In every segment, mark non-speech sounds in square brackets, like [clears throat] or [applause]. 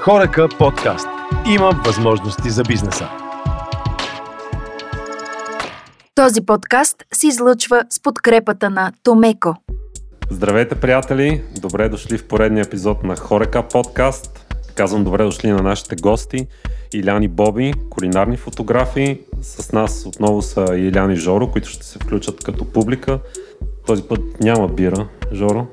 Хорека подкаст. Има възможности за бизнеса. Този подкаст се излъчва с подкрепата на Томеко. Здравейте, приятели! Добре дошли в поредния епизод на Хорека подкаст. Казвам добре дошли на нашите гости. Иляни Боби, кулинарни фотографии. С нас отново са Иляни Жоро, които ще се включат като публика. Този път няма бира, Жоро.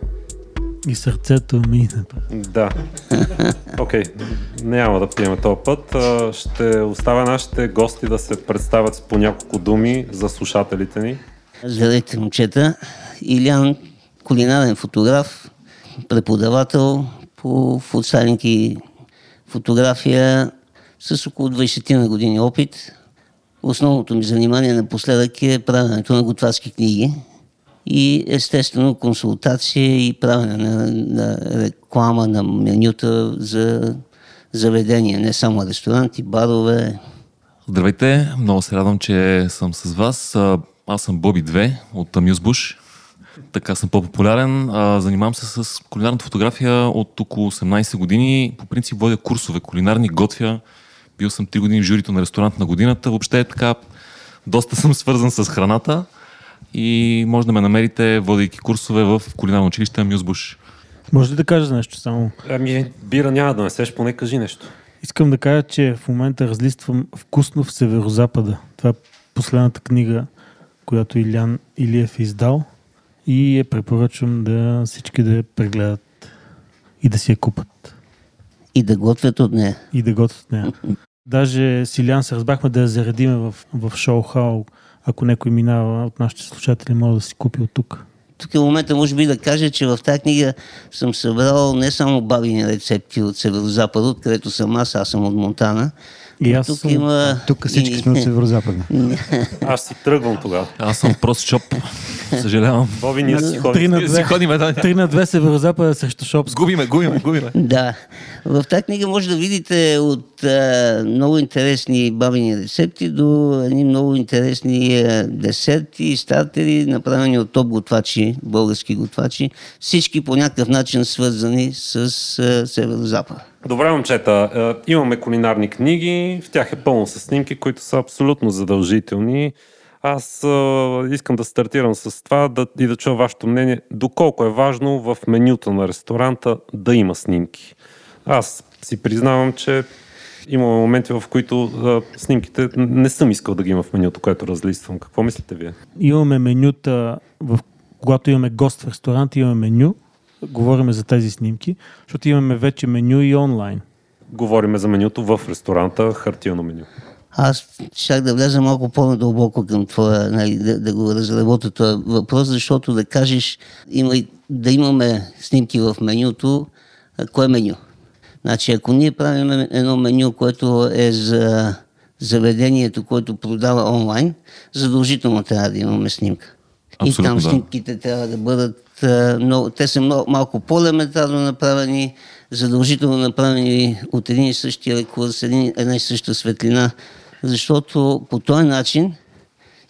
И сърцето ми. Да. [laughs] Окей, okay. няма да пиеме този път. Ще оставя нашите гости да се представят с по няколко думи за слушателите ни. Здравейте, момчета. Илян, кулинарен фотограф, преподавател по футсалинг и фотография с около 20 на години опит. Основното ми занимание напоследък е правенето на готварски книги и естествено консултация и правене на, на реклама на менюта за заведения, не само ресторанти, барове. Здравейте, много се радвам, че съм с вас. Аз съм Боби 2 от Амюзбуш. Така съм по-популярен. занимавам се с кулинарната фотография от около 18 години. По принцип водя курсове кулинарни, готвя. Бил съм 3 години в журито на ресторант на годината. Въобще е така, доста съм свързан с храната и може да ме намерите, водейки курсове в кулинарно училище Мюзбуш. Може ли да кажа нещо само? Ами, бира няма да несеш, поне кажи нещо. Искам да кажа, че в момента разлиствам Вкусно в Северозапада. Това е последната книга, която Илян Илиев е издал и я препоръчвам да всички да я прегледат и да си я купат. И да готвят от нея. И да готвят от нея. [laughs] Даже с Илян се разбрахме да я заредиме в, в шоу Хау ако някой минава от нашите слушатели, може да си купи от тук. Тук е момента, може би, да кажа, че в тази книга съм събрал не само бабини рецепти от Северо-Запад, откъдето съм аз, аз съм от Монтана, и аз тук, съм... има... тук всички сме от северо-запада. [laughs] аз си тръгвам тогава. Аз съм прост шоп. Съжалявам. Боби, ние си ходим. На две, ходим, да. Три на две северо-запада срещу шоп. Губиме, губиме, губиме. Да. В тази книга може да видите от а, много интересни бабини рецепти до едни много интересни а, десерти, стартери, направени от топ готвачи, български готвачи. Всички по някакъв начин свързани с а, северо-запада. Добре, момчета, е, имаме кулинарни книги, в тях е пълно с снимки, които са абсолютно задължителни. Аз а, искам да стартирам с това да, и да чуя вашето мнение, доколко е важно в менюта на ресторанта да има снимки. Аз си признавам, че има моменти, в които а, снимките не съм искал да ги има в менюто, което разлиствам. Какво мислите вие? Имаме менюта, в, когато имаме гост в ресторант, имаме меню, говорим за тези снимки, защото имаме вече меню и онлайн. Говориме за менюто в ресторанта, хартияно меню. Аз щях да вляза малко по-надълбоко към това, нали, да, да го разработя този въпрос, защото да кажеш, има, да имаме снимки в менюто, кое е меню? Значи, ако ние правим едно меню, което е за заведението, което продава онлайн, задължително трябва да имаме снимка. Абсолютно, и там снимките да. трябва да бъдат много, те са много, малко по-елементарно направени, задължително направени от един и същия рекурс, един, една и съща светлина, защото по този начин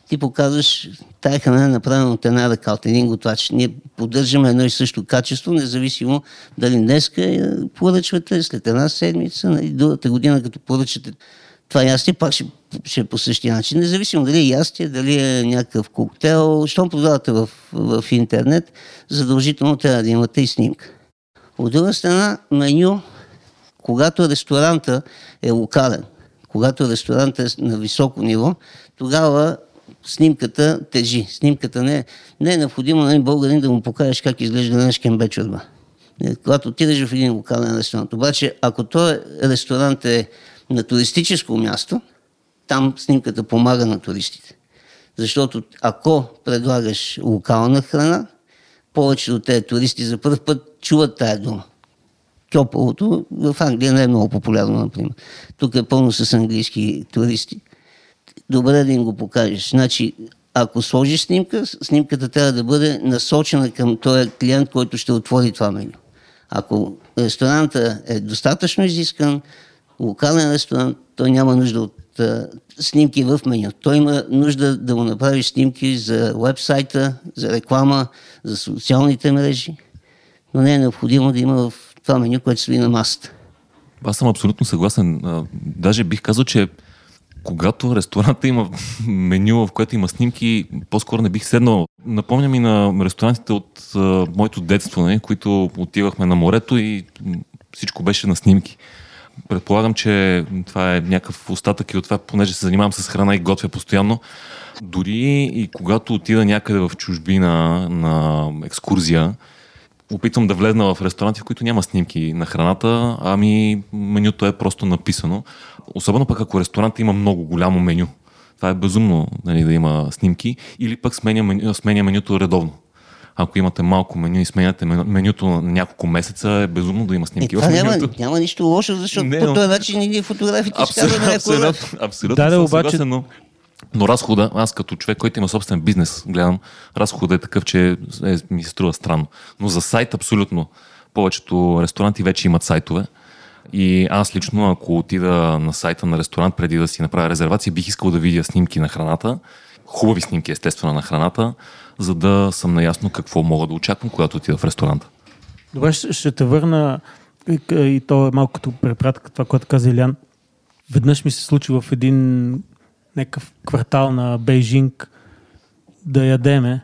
ти показваш тая храна е направена от една ръка, от един готвач. Ние поддържаме едно и също качество, независимо дали днеска поръчвате, след една седмица, нали, другата година, като поръчате това ястие, пак ще, ще е по същия начин. Независимо дали е ястие, дали е някакъв коктейл, щом продавате в, в интернет, задължително трябва да имате и снимка. От друга страна, меню, когато ресторанта е локален, когато ресторанта е на високо ниво, тогава снимката тежи. Снимката не, не е необходимо на един българин да му покажеш как изглежда на кембе чорба. Когато отидеш в един локален ресторант. Обаче, ако този ресторант е на туристическо място, там снимката помага на туристите. Защото ако предлагаш локална храна, повечето от тези туристи за първ път чуват тая дума. Кьоповото в Англия не е много популярно, например. Тук е пълно с английски туристи. Добре да им го покажеш. Значи, ако сложиш снимка, снимката трябва да бъде насочена към този клиент, който ще отвори това меню. Ако ресторанта е достатъчно изискан, локален ресторант, той няма нужда от а, снимки в меню. Той има нужда да му направи снимки за вебсайта, за реклама, за социалните мрежи, но не е необходимо да има в това меню, което стои на масата. Аз съм абсолютно съгласен. Даже бих казал, че когато ресторанта има [laughs] меню, в което има снимки, по-скоро не бих седнал. Напомням и на ресторантите от а, моето детство, не, които отивахме на морето и всичко беше на снимки. Предполагам, че това е някакъв остатък и от това, понеже се занимавам с храна и готвя постоянно. Дори и когато отида някъде в чужбина на екскурзия, опитвам да влезна в ресторанти, в които няма снимки на храната, ами менюто е просто написано. Особено пък ако ресторанта има много голямо меню. Това е безумно нали, да има снимки. Или пък сменя, меню, сменя менюто редовно. Ако имате малко меню и сменяте менюто на няколко месеца, е безумно да има снимки Е, в това няма, менюто. няма нищо лошо, защото Не, по този начин ние фотографите ще Абсолютно, казваме ред. абсолютно, абсолютно Да, да, обаче- съгласен, но, но разхода, аз като човек, който има собствен бизнес, гледам, разхода е такъв, че е, ми се струва странно. Но за сайт абсолютно. Повечето ресторанти вече имат сайтове. И аз лично, ако отида на сайта на ресторант преди да си направя резервация, бих искал да видя снимки на храната. Хубави снимки, естествено, на храната, за да съм наясно какво мога да очаквам, когато отида в ресторанта. Добре, ще, те върна и то е малко като препратка това, което каза Илян. Веднъж ми се случи в един някакъв квартал на Бейжинг да ядеме.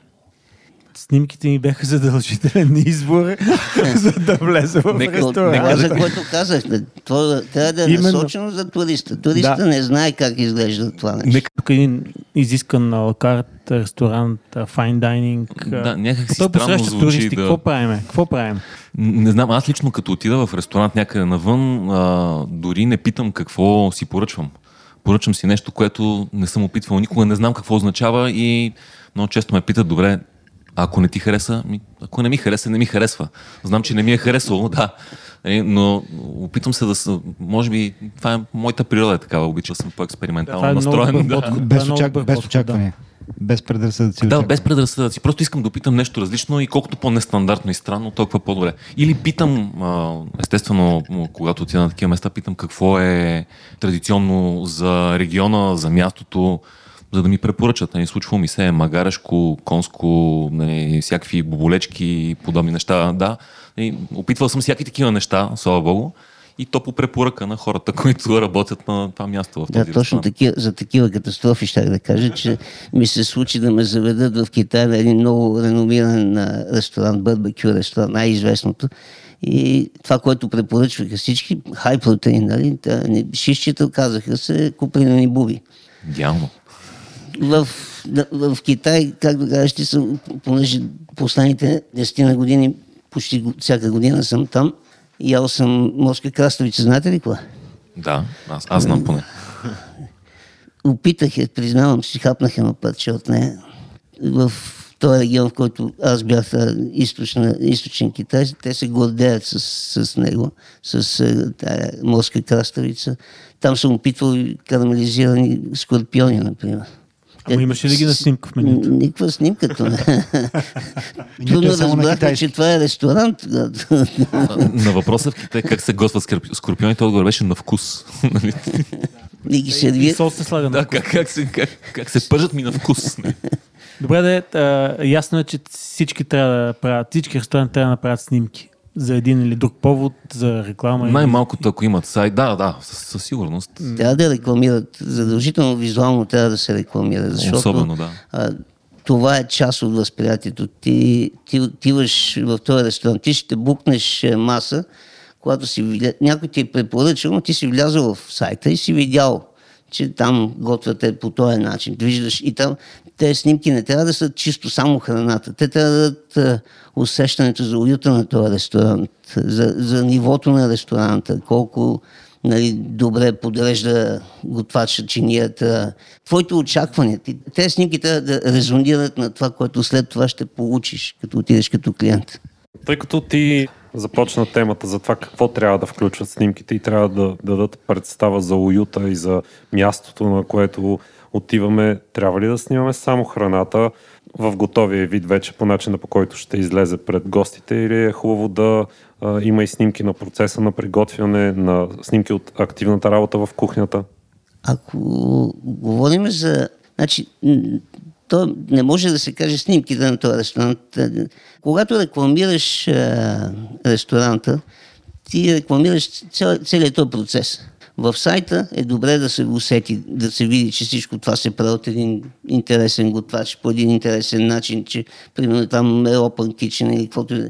Снимките ми бяха задължителен избор, [laughs] за да влезе в Нека- ресторант. Това, за което казах, това трябва да е Именно. насочено за туриста. Туриста Да. не знае как изглежда това нещо. Нека Тук е един изискан на лакарт, ресторант, файн дайнинг. Да, някак си Той посреща звучи туристи. да- Какво правиме? Какво правим? Не знам, аз лично като отида в ресторант някъде навън, а, дори не питам какво си поръчвам. Поръчвам си нещо, което не съм опитвал никога, не знам какво означава и много често ме питат, добре, ако не ти хареса, ми, ако не ми хареса, не ми харесва. Знам, че не ми е харесало, [laughs] да. Е, но опитвам се да са, може би, това е моята природа е такава, обичам съм по-експериментално е много настроен. добър да. Без, е много очак... без очакване. Без предразсъдъци. Да, без предразсъдъци. Просто искам да опитам нещо различно и колкото по-нестандартно и странно, толкова по-добре. Или питам, естествено, когато отида на такива места, питам какво е традиционно за региона, за мястото, за да ми препоръчат. Нали, случва ми се магарешко, конско, нали, всякакви боболечки и подобни неща. Да, и опитвал съм всякакви такива неща, слава богу. И то по препоръка на хората, [laughs] които работят на това място в този Да, точно такива, за такива катастрофи ще да кажа, че ми се случи да ме заведат в Китай на един много реномиран ресторант, барбекю ресторант, най-известното. И това, което препоръчваха всички, хай протеин, нали? Шишчета, казаха се, купринени буби. Идеално. В, да, в Китай, както кажеш, ти са, понеже последните 10 на години, почти всяка година съм там, ял съм морска краставица, знаете ли е? Да, аз, аз знам поне. опитах я, признавам си, хапнах едно парче от нея. В този регион, в който аз бях източна, източен Китай, те се гордеят с, с него, с тая морска краставица. Там съм опитвал карамелизирани скорпиони, например. Ама имаше ли ги на снимка в менюто? Никаква снимка [laughs] Трудно е само на разбрахме, че това е ресторант. На въпроса в Китай как се готвят скорпи- скорпионите, отговор беше на вкус. [laughs] Нали? И ги сервират. сол се слага на да, как, как, се, как, как се пържат ми на вкус. нали? Добре, да е, ясно е, че всички трябва да правят, всички ресторанти трябва да направят снимки за един или друг повод, за реклама. Най-малкото, ако имат сайт, да, да, със, със сигурност. Трябва да рекламират. Задължително визуално трябва да се рекламира. Защото Особено, да. а, това е част от възприятието. Ти, ти отиваш в този ресторант, ти ще букнеш е, маса, когато си някой ти е препоръчал, но ти си влязъл в сайта и си видял, че там готвяте по този начин. Виждаш и там тези снимки не трябва да са чисто само храната. Те трябва да дадат а, усещането за уюта на този ресторант, за, за нивото на ресторанта, колко нали, добре подрежда готвача чинията. Твоите очаквания, тези снимки трябва да резонират на това, което след това ще получиш, като отидеш като клиент. Тъй като ти започна темата за това какво трябва да включват снимките и трябва да дадат представа за уюта и за мястото, на което отиваме, трябва ли да снимаме само храната в готовия вид вече по начина по който ще излезе пред гостите или е хубаво да а, има и снимки на процеса на приготвяне, на снимки от активната работа в кухнята? Ако говорим за... Значи, то не може да се каже снимките на този ресторант. Когато рекламираш а, ресторанта, ти рекламираш цел, целият този процес. В сайта е добре да се усети, да се види, че всичко това се прави от един интересен готвач, по един интересен начин, че примерно там е open kitchen или каквото е.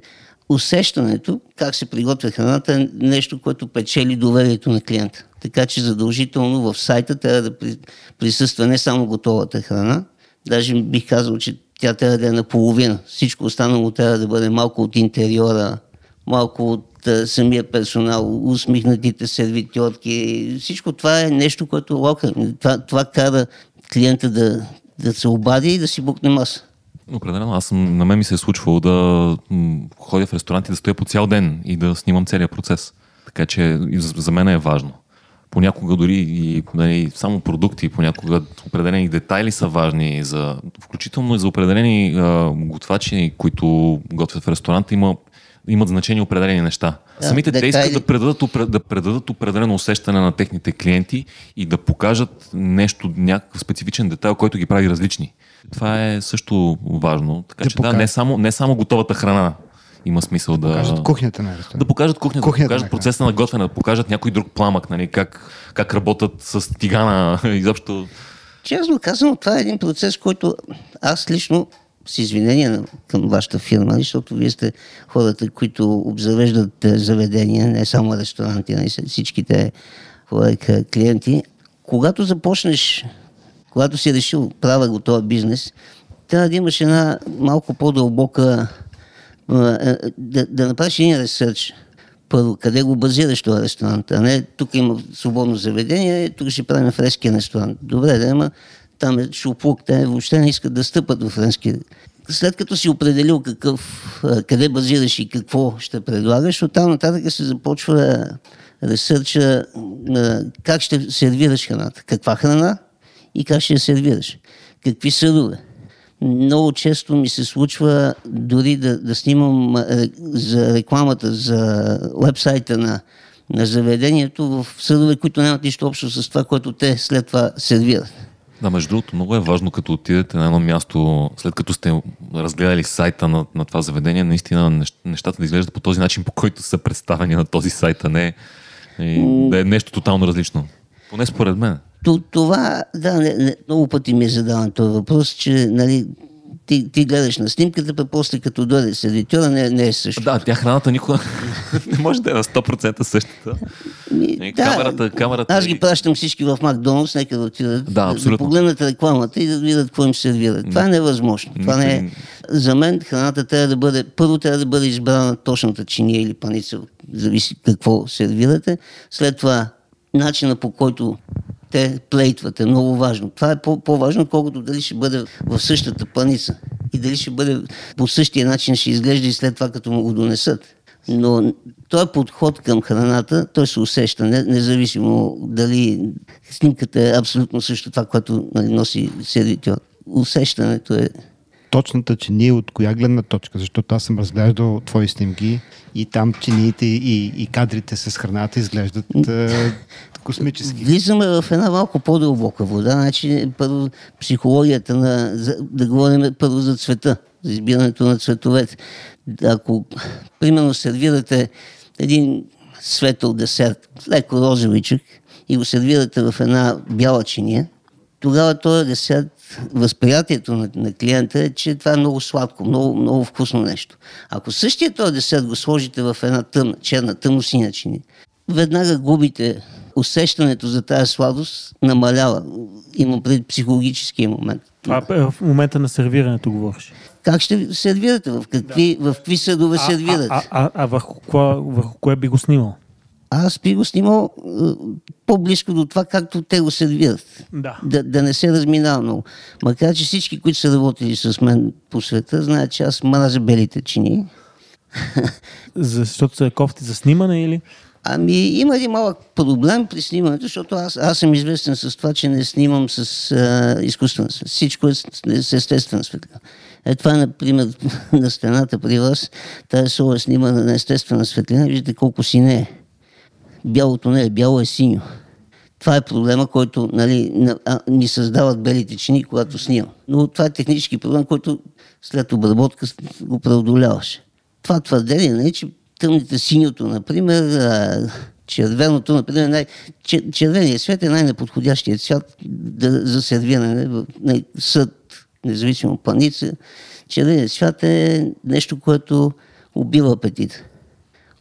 Усещането, как се приготвя храната, е нещо, което печели доверието на клиента. Така че задължително в сайта трябва да при- присъства не само готовата храна, даже бих казал, че тя трябва да е наполовина. Всичко останало трябва да бъде малко от интериора, малко от самия персонал, усмихнатите сервитьорки. Всичко това е нещо, което лока. Това, това кара клиента да, да се обади и да си букне маса. Определено, аз съм, на мен ми се е случвало да ходя в ресторанти, да стоя по цял ден и да снимам целият процес. Така че за мен е важно. Понякога дори и нали, само продукти, понякога определени детайли са важни, за, включително и за определени а, готвачи, които готвят в ресторанта, има, имат значение определени неща. Да, Самите те искат детайли. да предадат, да предадат определено усещане на техните клиенти и да покажат нещо, някакъв специфичен детайл, който ги прави различни. Това е също важно. Така Да че да, покажат. не само, не само готовата храна има смисъл да... Кажат кухнята на ресторанта. Да покажат кухнята, Кухнята да покажат на процеса на готвене, да покажат някой друг пламък, нали, как, как работят с тигана, [laughs] изобщо. Честно казано, това е един процес, който аз лично с извинение към вашата фирма, защото вие сте хората, които обзавеждат е, заведения, не само ресторанти, нали, всичките к- клиенти. Когато започнеш, когато си решил правя го този бизнес, трябва да имаш една малко по-дълбока, е, да, да направиш един ресърч. Първо, къде го базираш този ресторант, а не тук има свободно заведение, тук ще правим френския ресторант. Добре, да, ама там е шуплук, те въобще не искат да стъпат в френски. След като си определил какъв, къде базираш и какво ще предлагаш, оттам нататък се започва ресърча как ще сервираш храната. Каква храна и как ще я сервираш. Какви съдове. Много често ми се случва дори да, да снимам за рекламата, за вебсайта на, на заведението в съдове, които нямат нищо общо с това, което те след това сервират. Да, между другото, много е важно, като отидете на едно място, след като сте разгледали сайта на, на това заведение, наистина нещ- нещата да изглеждат по този начин, по който са представени на този сайт, а не и, да е нещо тотално различно. Поне според мен. То, това, да, не, не, много пъти ми е задаван този въпрос, че нали, ти, ти гледаш на снимката, пък после като дойде сервитьора, не, не е също. Да, тя храната никога [laughs] не може да е на 100% същата. Ми, И камерата- камерата Аз ги пращам всички в Макдоналдс, нека да отидат Да, да, да погледнат рекламата и да видят какво им сервират. Това е невъзможно. Това не е... За мен храната трябва да бъде, първо трябва да бъде избрана точната чиния или паница, зависи какво сервирате. След това начина по който те плейтват е много важно. Това е по- по-важно, колкото дали ще бъде в същата паница и дали ще бъде по същия начин ще изглежда и след това, като му го донесат. Но този подход към храната, той се усеща, не, независимо дали снимката е абсолютно също това, което нали, носи сервитьор. Усещането е Точната чиния от коя гледна точка, защото аз съм разглеждал твои снимки и там чиниите и, и кадрите с храната изглеждат е, космически. Влизаме в една малко по-дълбока вода, значи първо психологията на, за, да говорим първо за цвета, за избирането на цветовете. Ако, примерно, сервирате един светъл десерт, леко розовичък, и го сервирате в една бяла чиния, тогава този десерт, възприятието на, на клиента е, че това е много сладко, много, много вкусно нещо. Ако същия този десерт го сложите в една тъмна, черна, тъмно-синя чиния, веднага губите усещането за тази сладост, намалява. Имам пред психологическия момент. Това е в момента на сервирането говориш. Как ще сервирате? В какви, в какви съдове сервирате? А, а, а, а върху, кое, върху кое би го снимал? Аз би го снимал е, по-близко до това, както те го сервират. Да. Да, да не се разминава много. Макар, че всички, които са работили с мен по света, знаят, че аз мразя белите чини. [laughs] Защото са кофти за снимане или? Ами има един малък проблем при снимането, защото аз, аз съм известен с това, че не снимам с а, изкуствена светлина. Всичко е с, с естествена светлина. Е, това, например, [laughs] на стената при вас, тази сола е снимана на естествена светлина. Виждате колко си не е. Бялото не е, бяло е синьо. Това е проблема, който нали, ни създават белите чини, когато снимам. Но това е технически проблем, който след обработка го преодоляваше. Това твърдение е, че тъмните синьото, например, червеното, например, най- чер- червеният цвет е най-неподходящият цвят да, за сервиране в най- съд, независимо паница. Червеният цвят е нещо, което убива апетита.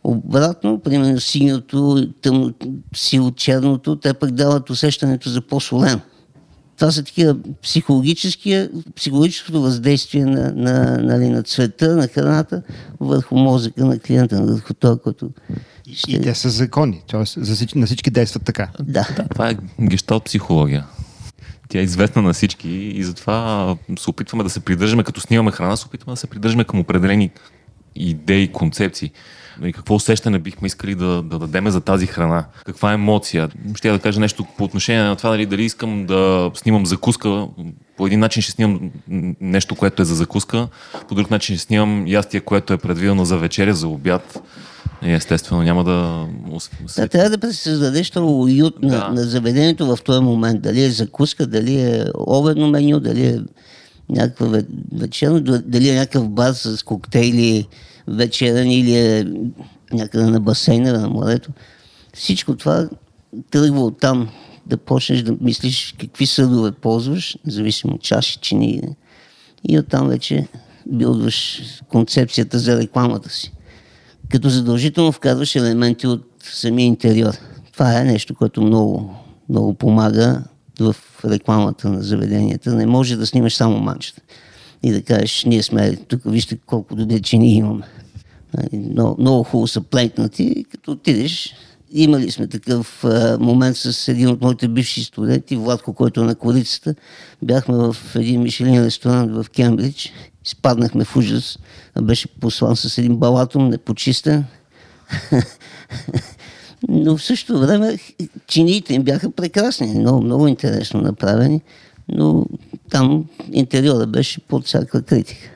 Обратно, примерно синьото, тъмно, сило черното, те пък дават усещането за по-солен. Това са такива психологически, психологическото въздействие на, на, нали, на цвета, на храната върху мозъка на клиента, върху това, който И те са закони. За всички, на всички действат така. Да. Да, това е гешталт психология. Тя е известна на всички и затова се опитваме да се придържаме, като снимаме храна, се опитваме да се придържаме към определени идеи, концепции. И какво усещане бихме искали да, да дадеме за тази храна? Каква емоция? Ще я да кажа нещо по отношение на това, дали, дали искам да снимам закуска. По един начин ще снимам нещо, което е за закуска, по друг начин ще снимам ястие, което е предвидено за вечеря, за обяд. И естествено няма да... Да, трябва да пресъздадеш този уют на, Да. на заведението в този момент. Дали е закуска, дали е обедно меню, дали е някаква ве- вечерно, д- дали е някакъв бар с коктейли вечерен или е някъде на басейна, на морето. Всичко това тръгва от там да почнеш да мислиш какви съдове ползваш, независимо чаши, чини. И оттам вече билдваш концепцията за рекламата си като задължително вкарваш елементи от самия интериор. Това е нещо, което много, много помага в рекламата на заведенията. Не може да снимаш само манчета и да кажеш, ние сме тук, вижте колко добри чини имаме. Нали, Много, много хубаво са плентнати, и като отидеш, имали сме такъв а, момент с един от моите бивши студенти, Владко, който е на корицата. Бяхме в един Мишелин ресторант в Кембридж, изпаднахме в ужас. Беше послан с един балатум, непочистен. [laughs] Но в същото време чиниите им бяха прекрасни, много, много интересно направени, но там интериора беше под всяка критика.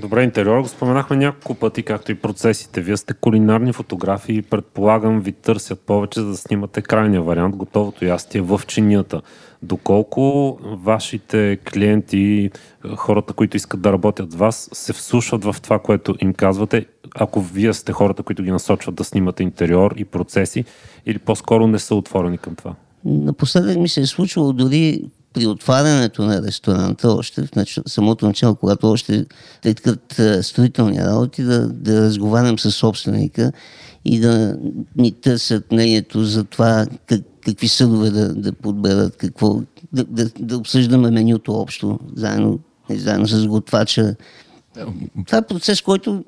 Добре, интериор го споменахме няколко пъти, както и процесите. Вие сте кулинарни фотографи и предполагам ви търсят повече, за да снимате крайния вариант, готовото ястие в чинията. Доколко вашите клиенти, хората, които искат да работят с вас, се вслушват в това, което им казвате, ако вие сте хората, които ги насочват да снимате интериор и процеси, или по-скоро не са отворени към това? Напоследък ми се е случвало дори при отварянето на ресторанта, още в нач... самото начало, когато още текат а, строителни работи, да, да разговарям с собственика и да ни търсят мнението за това как, какви съдове да, да подберат, какво, да, да, да обсъждаме менюто общо, заедно, заедно с готвача. Това е процес, който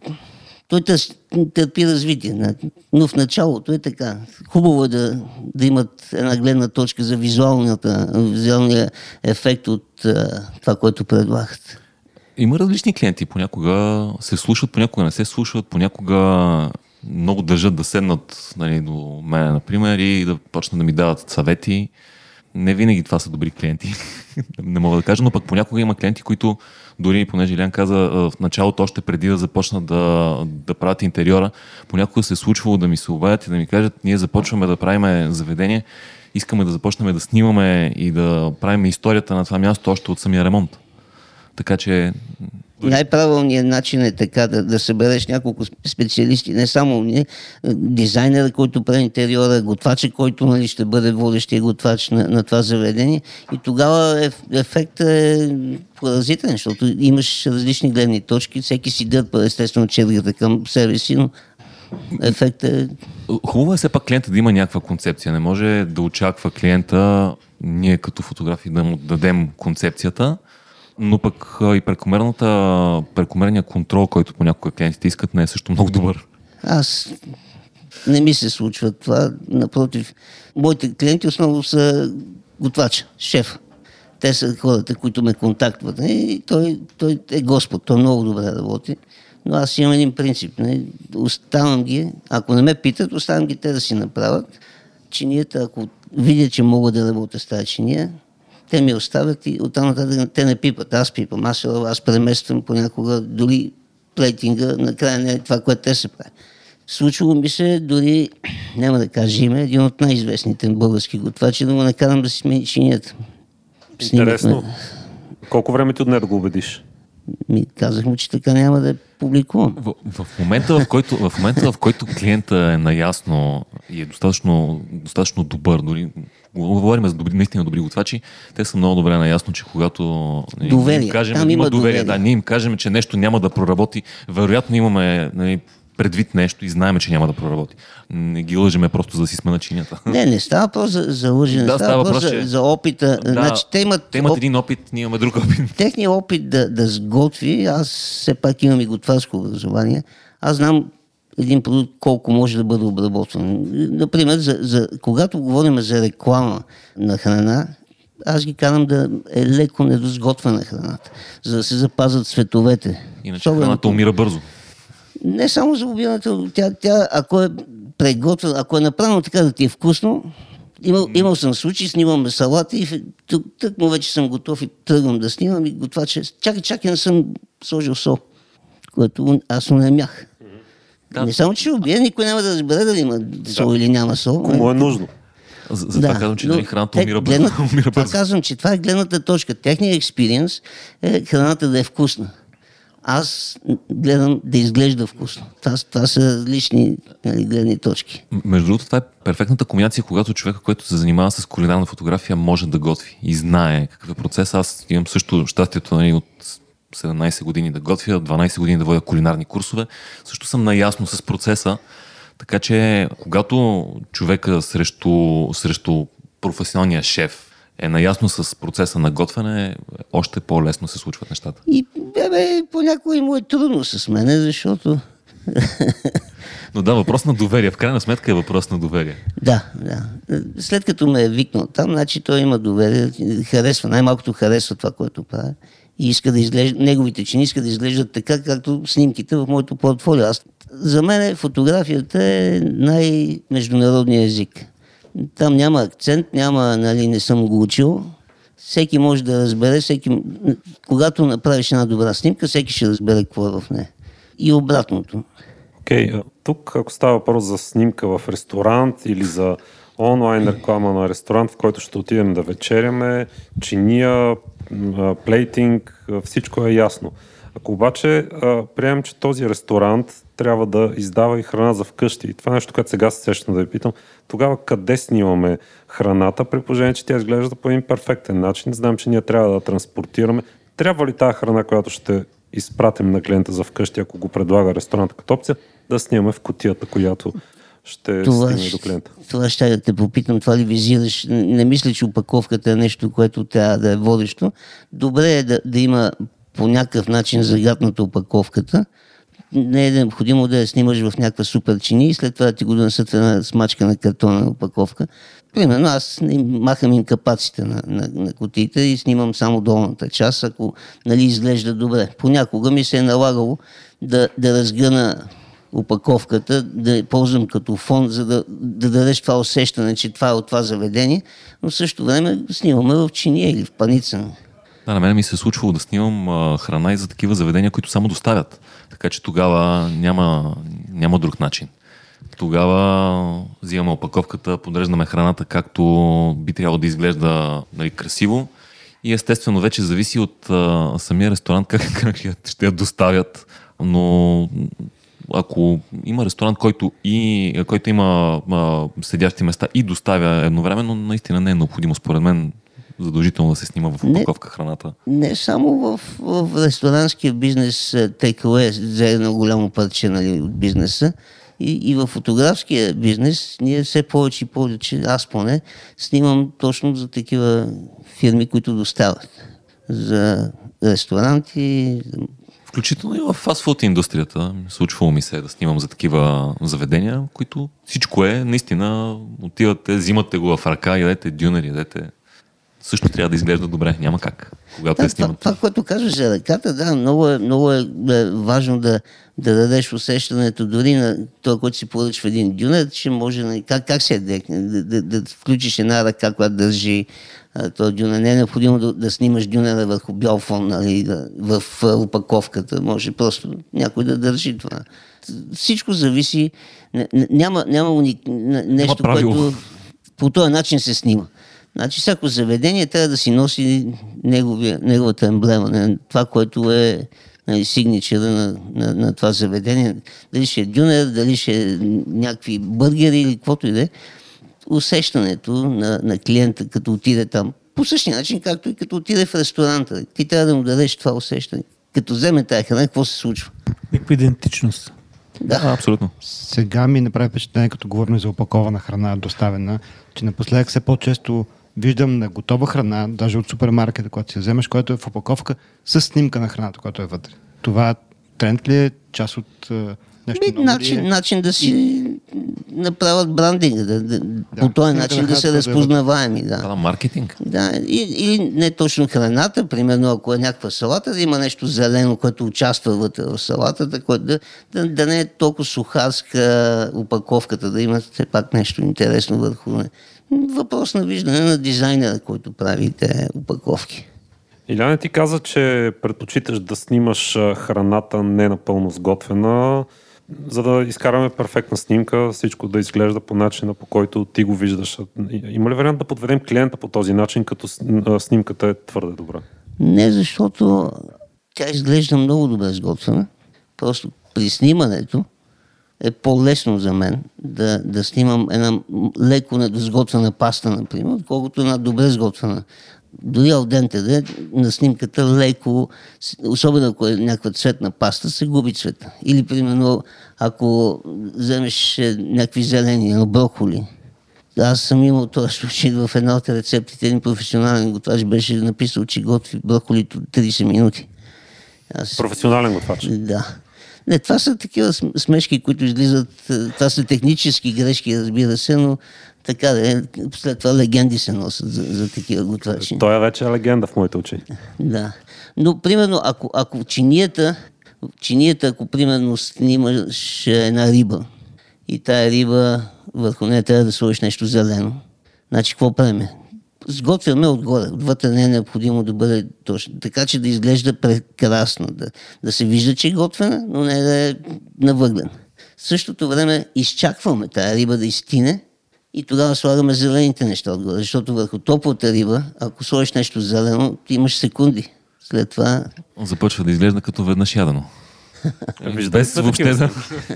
той търпи развитие. Но в началото е така. Хубаво е да, да имат една гледна точка за визуалната, визуалния ефект от а, това, което предлагат. Има различни клиенти. Понякога се слушат, понякога не се слушат, понякога много държат да седнат нали, до мен, например, и да почнат да ми дават съвети. Не винаги това са добри клиенти, [laughs] не мога да кажа, но пък понякога има клиенти, които дори, понеже Илян каза в началото, още преди да започнат да, да правят интериора, понякога се е случвало да ми се обадят и да ми кажат, ние започваме да правим заведение, искаме да започнем да снимаме и да правим историята на това място още от самия ремонт. Така че Най-правилният начин е така да, да събереш няколко специалисти, не само ние, дизайнера, който прави интериора, готвача, който нали, ще бъде водещия готвач на, на това заведение. И тогава еф, ефектът е поразителен, защото имаш различни гледни точки, всеки си дърпа естествено чергата към себе си, но ефектът е Хубаво е все пак клиента да има някаква концепция. Не може да очаква клиента ние като фотографи да му дадем концепцията, но пък и прекомерната, прекомерния контрол, който понякога клиентите искат, не е също много добър. Аз не ми се случва това. Напротив, моите клиенти основно са готвача, шеф. Те са хората, които ме контактват. И той, той е Господ, той много добре работи. Но аз имам един принцип. Не? Оставам ги, ако не ме питат, оставам ги те да си направят. Чинията, ако видя, че мога да работя с тази чиния, те ми оставят и оттам нататък те не пипат. Аз пипам, аз, аз премествам понякога дори плейтинга, накрая не е това, което те се прави. Случвало ми се дори, [clears throat] няма да кажа име, един от най-известните български готвачи, да го накарам да си смени чинията. Интересно. Колко време ти отне да го убедиш? Ми казах му, че така няма да публикувам. В, в, момента, в, който, в момента, в който клиента е наясно и е достатъчно, достатъчно добър, дори говорим за добри, наистина добри готвачи, те са много добре наясно, че когато Доверие. им кажем, Там има доверие. да, ние им кажем, че нещо няма да проработи, вероятно имаме нали, предвид нещо и знаеме, че няма да проработи. Не ги лъжеме просто за да си сме начинята. Не, не става въпрос за, за лъжене, Да, става въпрос въпрос, за, че- за опита. Да, значи, те имат, Те имат оп- един опит, ние имаме друг опит. техният опит да, да сготви, аз все пак имам и готварско образование, аз знам един продукт колко може да бъде обработван. Например, за, за, когато говорим за реклама на храна, аз ги карам да е леко недосготвена храната, за да се запазят цветовете. Иначе Особено храната умира бързо. Не само за убиването, тя, тя ако е приготвена, ако е направено така да ти е вкусно, имал, имал съм случаи, снимаме салата и в- тук, тък му вече съм готов и тръгвам да снимам и готвача, чакай, чакай, не съм сложил сол, което аз не мях. Да. Не само, че ще убие, никой няма да разбере дали има сол или няма сол. Ако му е нужно. За, за това казвам, че но нали, храната те умира бързо. гледнат- [laughs] умира това бързо. казвам, че това е гледната точка. Техният експириенс е храната да е вкусна. Аз гледам да изглежда вкусно. Това, това са различни нали, гледни точки. Между другото, това е перфектната комбинация, когато човека, който се занимава с кулинарна фотография, може да готви и знае какъв е процес. Аз имам също щастието нали, от 17 години да готвя, 12 години да водя кулинарни курсове. Също съм наясно с процеса, така че когато човека срещу, срещу професионалния шеф е наясно с процеса на готвене, още по-лесно се случват нещата. И бебе, понякога му е трудно с мене, защото [laughs] Но да, въпрос на доверие. В крайна сметка е въпрос на доверие. Да, да. След като ме е викнал там, значи той има доверие, харесва, най-малкото харесва това, което прави. И иска да изглежда, неговите чини иска да изглеждат така, както снимките в моето портфолио. Аз, за мен фотографията е най-международният език. Там няма акцент, няма, нали, не съм го учил. Всеки може да разбере, всеки, когато направиш една добра снимка, всеки ще разбере какво е в нея. И обратното. Окей, okay, тук ако става въпрос за снимка в ресторант или за онлайн реклама на ресторант, в който ще отидем да вечеряме, чиния, плейтинг, всичко е ясно. Ако обаче приемем, че този ресторант трябва да издава и храна за вкъщи, и това е нещо, което сега се сещам да ви питам, тогава къде снимаме храната, при положение, че тя изглежда по един перфектен начин, знаем, че ние трябва да я транспортираме. Трябва ли тази храна, която ще изпратим на клиента за вкъщи, ако го предлага ресторант като опция, да снимаме в котията, която ще Това, стигне до клиента. това ще да те попитам, това ли визираш? Не мисля, че опаковката е нещо, което трябва да е водещо. Добре е да, да има по някакъв начин загатната опаковката. Не е необходимо да я снимаш в някаква супер чини и след това да ти го донесат една смачка на картонна опаковка. Примерно аз махам инкапаците на, на, на кутиите и снимам само долната част, ако нали, изглежда добре. Понякога ми се е налагало да, да разгъна опаковката, да я ползвам като фон, за да, да дадеш това усещане, че това е от това заведение, но в същото време снимаме в чиния или в паница. Да, на мен ми се е случвало да снимам а, храна и за такива заведения, които само доставят. Така че тогава няма, няма друг начин. Тогава взимаме опаковката, подреждаме храната както би трябвало да изглежда нали, красиво. И естествено вече зависи от а, самия ресторант как, [laughs] как ще я доставят. Но ако има ресторант, който, и, който има а, седящи места и доставя едновременно, наистина не е необходимо, според мен, задължително да се снима в Не. опаковка храната. Не само в, в ресторанския бизнес takeaway взе едно голямо парче нали, от бизнеса, и, и в фотографския бизнес ние все повече и повече, аз поне, снимам точно за такива фирми, които доставят. За ресторанти, за Включително и в фастфуд индустрията. Случвало ми се е да снимам за такива заведения, които всичко е, наистина, отивате, взимате го в ръка, ядете дюнер, ядете. Също трябва да изглежда добре, няма как, когато Да, я снимат. това, което казваш за ръката, да, много е, много е, е важно да, да дадеш усещането дори на това, който си поръчва един дюнер, че може, нали, как, как се декне, да, да, да включиш една ръка, която държи този дюнер. Не е необходимо да, да снимаш дюнера върху бял фон, нали, да, в опаковката. Може просто някой да държи това. Всичко зависи. Няма, няма уник, нещо, което по този начин се снима. Значи всяко заведение трябва да си носи неговия, неговата емблема, не, това, което е нали, сигничера на, на, на това заведение. Дали ще е дюнер, дали ще е някакви бъргери или каквото и да е. Усещането на, на клиента, като отиде там, по същия начин, както и като отиде в ресторанта. Ти трябва да му дадеш това усещане. Като вземе тази храна, какво се случва? Някаква идентичност. Да. А, абсолютно. Сега ми направи впечатление, като говорим за опакована храна, доставена, че напоследък все по-често виждам на готова храна, даже от супермаркета, когато си я вземеш, който е в опаковка с снимка на храната, която е вътре. Това тренд ли е част от е, нещо Би, ново ли начин, е? начин да си направят брандинга, да, да, по този начин на да са храната да е разпознаваеми. Това Да. на маркетинг. Да, и- или не точно храната, примерно ако е някаква салата, да има нещо зелено, което участва вътре в салатата, което да, да, да не е толкова сухарска упаковката, да има все пак нещо интересно върху. нея. Въпрос на виждане на дизайнера, който прави те упаковки. Иляне, ти каза, че предпочиташ да снимаш храната не напълно сготвена, за да изкараме перфектна снимка, всичко да изглежда по начина, по който ти го виждаш. Има ли вариант да подведем клиента по този начин, като снимката е твърде добра? Не защото тя изглежда много добре сготвена. Просто при снимането е по-лесно за мен да, да снимам една леко недосготвена паста, например, отколкото една добре сготвена. Дори алденте да е, на снимката леко, особено ако е някаква цветна паста, се губи цвета. Или, примерно, ако вземеш е, някакви зелени, едно броколи, аз съм имал този случай в една от рецептите. Един професионален готвач беше написал, че готви броколито 30 минути. Аз... Професионален готвач. Да. Не, това са такива см- смешки, които излизат. е, Това са технически грешки, разбира се, но така да е. След това легенди се носят за, за такива готвачи. Той е вече легенда в моите очи. Да. Но, примерно, ако, ако чинията, чинията, ако примерно снимаш една риба и тая риба върху нея трябва да сложиш нещо зелено, значи какво правим? Сготвяме отгоре. Отвътре не е необходимо да бъде точно. Така че да изглежда прекрасно. Да, да се вижда, че е готвена, но не да е навъглен. В същото време изчакваме тая риба да изтине и тогава слагаме зелените неща отгоре. Защото върху топлата риба, ако сложиш нещо зелено, ти имаш секунди. След това Започва да изглежда като веднъж ядено. [laughs] Без въобще да...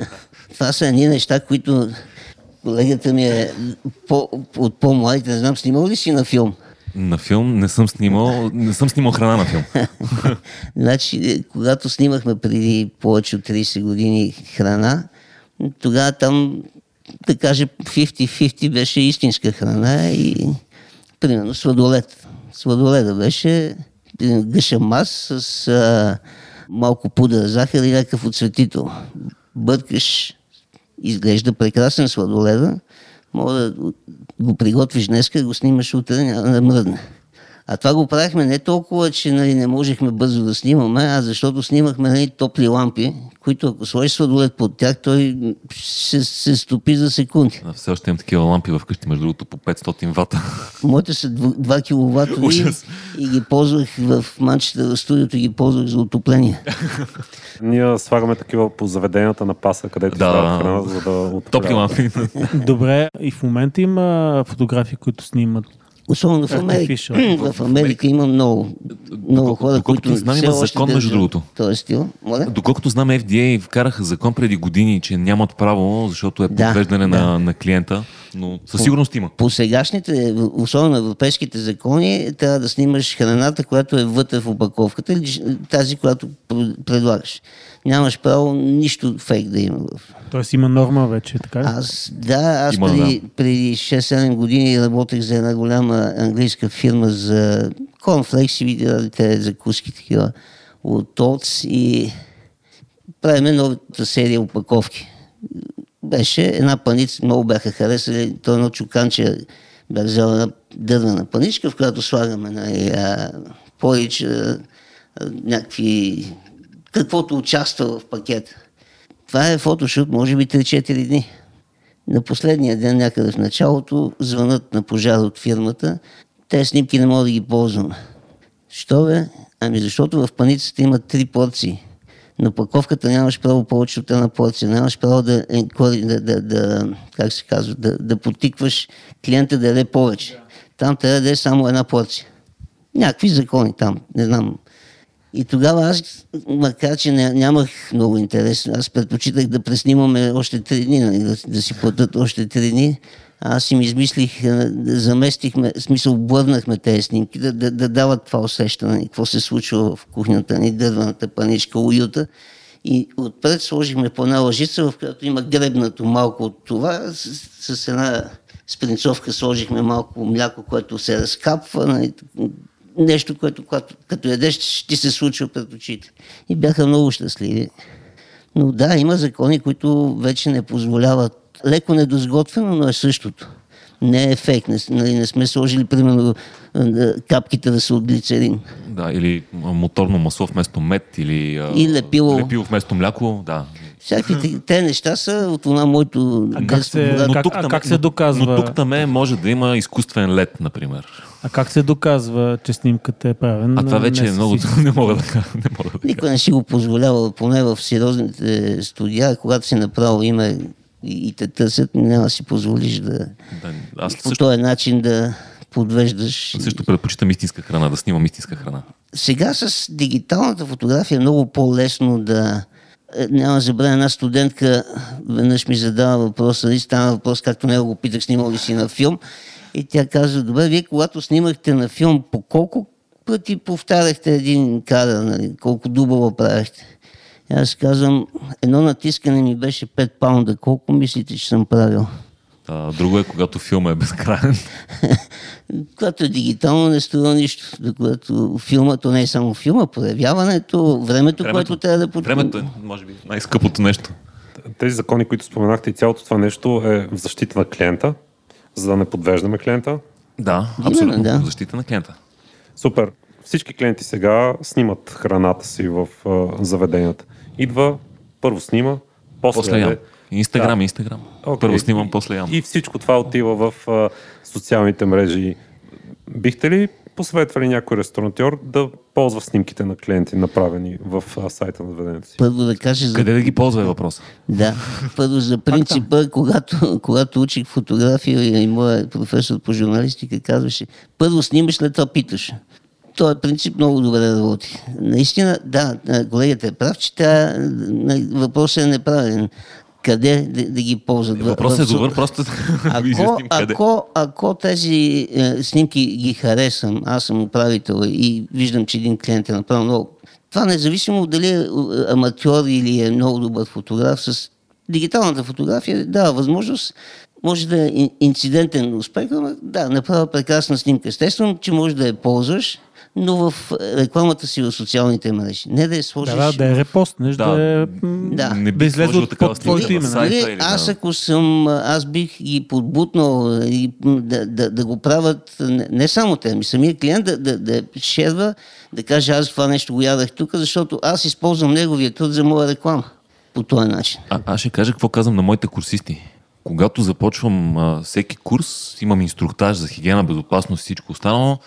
[laughs] Това са едни неща, които колегата ми е по, от по-младите, не знам, снимал ли си на филм? На филм не съм снимал, не съм снимал храна на филм. [laughs] значи, е, когато снимахме преди повече от 30 години храна, тогава там, да кажем, 50-50 беше истинска храна и примерно сладолет. Сладоледа беше гъша с а, малко пудра захар и някакъв отцветител. Бъркаш, изглежда прекрасен сладоледа, може да го приготвиш днес, да го снимаш утре, няма да мръдне. А това го правихме не толкова, че нали, не можехме бързо да снимаме, а защото снимахме нали, топли лампи, които ако сложиш сладолет под тях, той се, се стопи за секунди. А, Все още имам такива лампи вкъщи, между другото, по 500 вата. Моите са 2 киловатови Ужас. и ги ползвах в манчета в студиото, ги ползвах за отопление. [laughs] Ние слагаме такива по заведенията на паса, където Да. да, храна, за да отопляват. Топли лампи. Добре, и в момента има фотографии, които снимат. Особено в Америка. Artificial. в Америка има много, много хора, доколкото които знам, има закон, между другото. Този стил. Моля? Доколкото знам, FDA вкараха закон преди години, че нямат право, защото е Да, подвеждане да. на, на клиента, но със сигурност има. По сегашните, особено европейските закони, трябва да снимаш храната, която е вътре в опаковката или тази, която пр- предлагаш. Нямаш право нищо фейк да има. Тоест има норма вече, така ли? Аз, да, аз Има, преди, преди 6-7 години работех за една голяма английска фирма за конфлекси, видя те закуски такива от ТОЦ и правиме новата серия опаковки. Беше една паница, много бяха харесали, то едно чуканче бях взел една дървена паничка, в която слагаме нали, а, порич, някакви, каквото участва в пакета. Това е фотошут, може би 3-4 дни. На последния ден, някъде в началото, звънат на пожар от фирмата. Те снимки не мога да ги ползваме. Що бе? Ами защото в паницата има три порции. На паковката нямаш право повече от една порция. Нямаш право да, енкори- да, да, да как се казва, да, да потикваш клиента да яде повече. Там трябва да е само една порция. Някакви закони там, не знам. И тогава аз, макар че нямах много интерес, аз предпочитах да преснимаме още три дни, нали, да, да си платят още три дни. Аз им измислих, е, заместихме, смисъл, обърнахме тези снимки, да, да, да дават това усещане, нали, какво се случва в кухнята ни, дървената паничка, уюта. И отпред сложихме по една лъжица, в която има гребнато малко от това, с, с една спринцовка сложихме малко мляко, което се разкапва, нали, нещо, което като, като ядеш, ще се случва пред очите. И бяха много щастливи. Но да, има закони, които вече не позволяват. Леко недозготвено, но е същото. Не е ефект. Не, нали, не сме сложили, примерно, капките да са от глицерин. Да, или моторно масло вместо мед, или и лепило. лепило вместо мляко, да. Всякакви те неща са от това моето а как се, но как, тук, а как се доказва? Но тук там може да има изкуствен лед, например. А как се доказва, че снимката е правена? А това вече е много... [laughs] не мога да не мога да Никой не си го позволява, поне в сериозните студия, когато си направил име и те търсят, няма да си позволиш да... да аз по също... този начин да подвеждаш. Аз също предпочитам истинска храна, да снимам истинска храна. Сега с дигиталната фотография е много по-лесно да... Е, няма забравя, една студентка веднъж ми задава въпроса, и стана въпрос, както него го питах, снимал ли си на филм. И тя каза, добре, вие когато снимахте на филм, по колко пъти повтаряхте един кадър, нали? колко дубова правихте? И аз казвам, едно натискане ми беше 5 паунда. Колко мислите, че съм правил? А, друго е, когато филма е безкрайен. [laughs] когато е дигитално, не струва нищо. Когато филма, то не е само филма, проявяването, времето, времето което трябва да подпомогне. Времето е, може би, най-скъпото нещо. Тези закони, които споменахте и цялото това нещо е в защита на клиента, за да не подвеждаме клиента. Да, абсолютно. Да. В защита на клиента. Супер. Всички клиенти сега снимат храната си в uh, заведенията. Идва, първо снима, после, после ям. Инстаграм, да. Инстаграм. Okay. Първо снимам, после ям. И всичко това отива в uh, социалните мрежи. Бихте ли посъветвали някой ресторантьор да ползва снимките на клиенти, направени в а, сайта на заведението си? Първо да кажа... За... Къде да ги ползва е въпрос? Да. Първо за принципа, когато, когато учих фотография и моят професор по журналистика казваше, първо снимаш, след това питаш. Той принцип много добре работи. Наистина, да, колегата е прав, че тя, въпросът е неправилен къде да, да ги ползват. Въпросът е добър, просто ако, ако, ако тези е, снимки ги харесам, аз съм управител и виждам, че един клиент е направил много. Това независимо дали е аматьор или е много добър фотограф, с дигиталната фотография дава възможност може да е инцидентен успех, но да, направя прекрасна снимка. Естествено, че може да я ползваш, но в рекламата си в социалните мрежи. Не да я сложиш... Да, да, е репост, не да, да, е, да. не би излезе от под твоето име. Нали, аз ако съм, аз бих ги подбутнал и, да, да, да, го правят не, не само те, ми самия клиент да, да, да шерва, да каже аз това нещо го ядах тук, защото аз използвам неговия труд за моя реклама по този начин. А, аз ще кажа какво казвам на моите курсисти. Когато започвам а, всеки курс, имам инструктаж за хигиена, безопасност и всичко останало.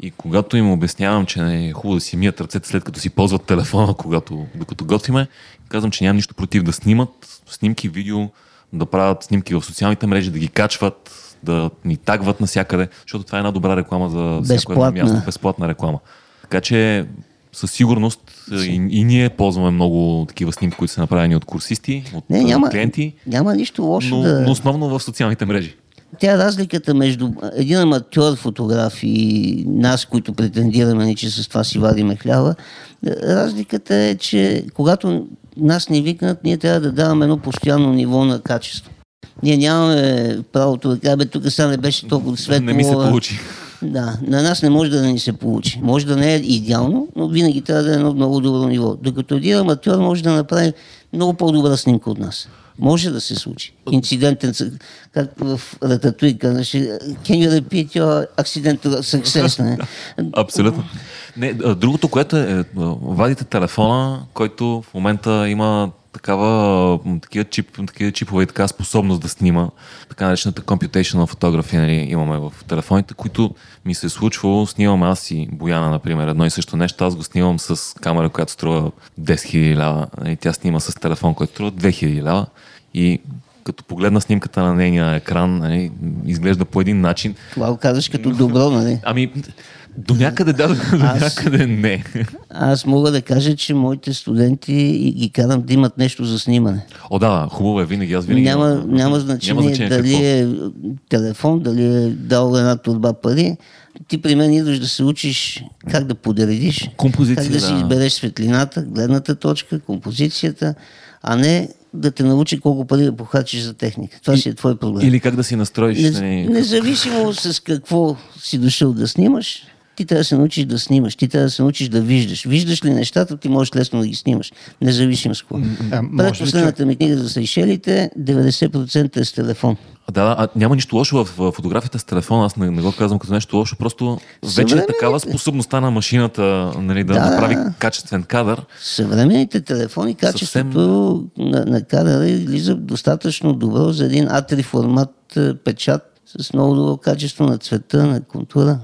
И когато им обяснявам, че не е хубаво да си мият ръцете след като си ползват телефона, когато, докато готвиме, казвам, че нямам нищо против да снимат снимки, видео, да правят снимки в социалните мрежи, да ги качват, да ни тагват навсякъде, защото това е една добра реклама за всяко едно място, безплатна реклама. Така че със сигурност и, и ние ползваме много такива снимки, които са направени от курсисти, от Не, няма, клиенти. Няма нищо лошо но, да... но основно в социалните мрежи. Тя е разликата между един аматьор фотограф и нас, които претендираме, че с това си вадиме хляба, разликата е, че когато нас не викнат, ние трябва да даваме едно постоянно ниво на качество. Ние нямаме правото да кажем, тук сега не беше толкова светло. Не ми се получи. Да, на нас не може да ни се получи. Може да не е идеално, но винаги трябва да е едно много добро ниво. Докато един аматьор може да направи много по-добра снимка от нас. Може да се случи. Инцидентен, как в Рататуй казваше, can you repeat your accidental success? Не? [laughs] Абсолютно. Не, другото, което е, вадите телефона, който в момента има такава, такива, чип, такива чипове и така способност да снима, така наречената computational фотография нали, имаме в телефоните, които ми се е случвало, снимам аз и Бояна, например, едно и също нещо, аз го снимам с камера, която струва 10 000 лева, и тя снима с телефон, който струва 2000 лева. И като погледна снимката на нейния екран, нали, изглежда по един начин. Това го казваш като добро, нали? Ами, до някъде да, до някъде не. Аз мога да кажа, че моите студенти ги карам да имат нещо за снимане. О, да, хубаво е винаги. Аз винаги. Няма, няма значение, няма значение дали какво. е телефон, дали е дал една турба пари. Ти при мен идваш да се учиш как да подредиш, Композиция, как да, си да. избереш светлината, гледната точка, композицията, а не да те научи колко пари да похарчиш за техника. Това си е твой проблем. Или как да си настроиш. Не, нали, независимо с какво си дошъл да снимаш, ти трябва да се научиш да снимаш, ти трябва да се научиш да виждаш. Виждаш ли нещата, ти можеш лесно да ги снимаш, независимо с какво. А, може ли Предпоследната ми книга за Сейшелите, 90% е с телефон. Да, да, а няма нищо лошо в, фотографията с телефона, аз не, не го казвам като нещо лошо, просто вече е такава способността на машината нали, да, Да. направи качествен кадър. Съвременните телефони, качеството на, на кадъра излиза достатъчно добро за един А3 формат е, печат с много добро качество на цвета, на контура.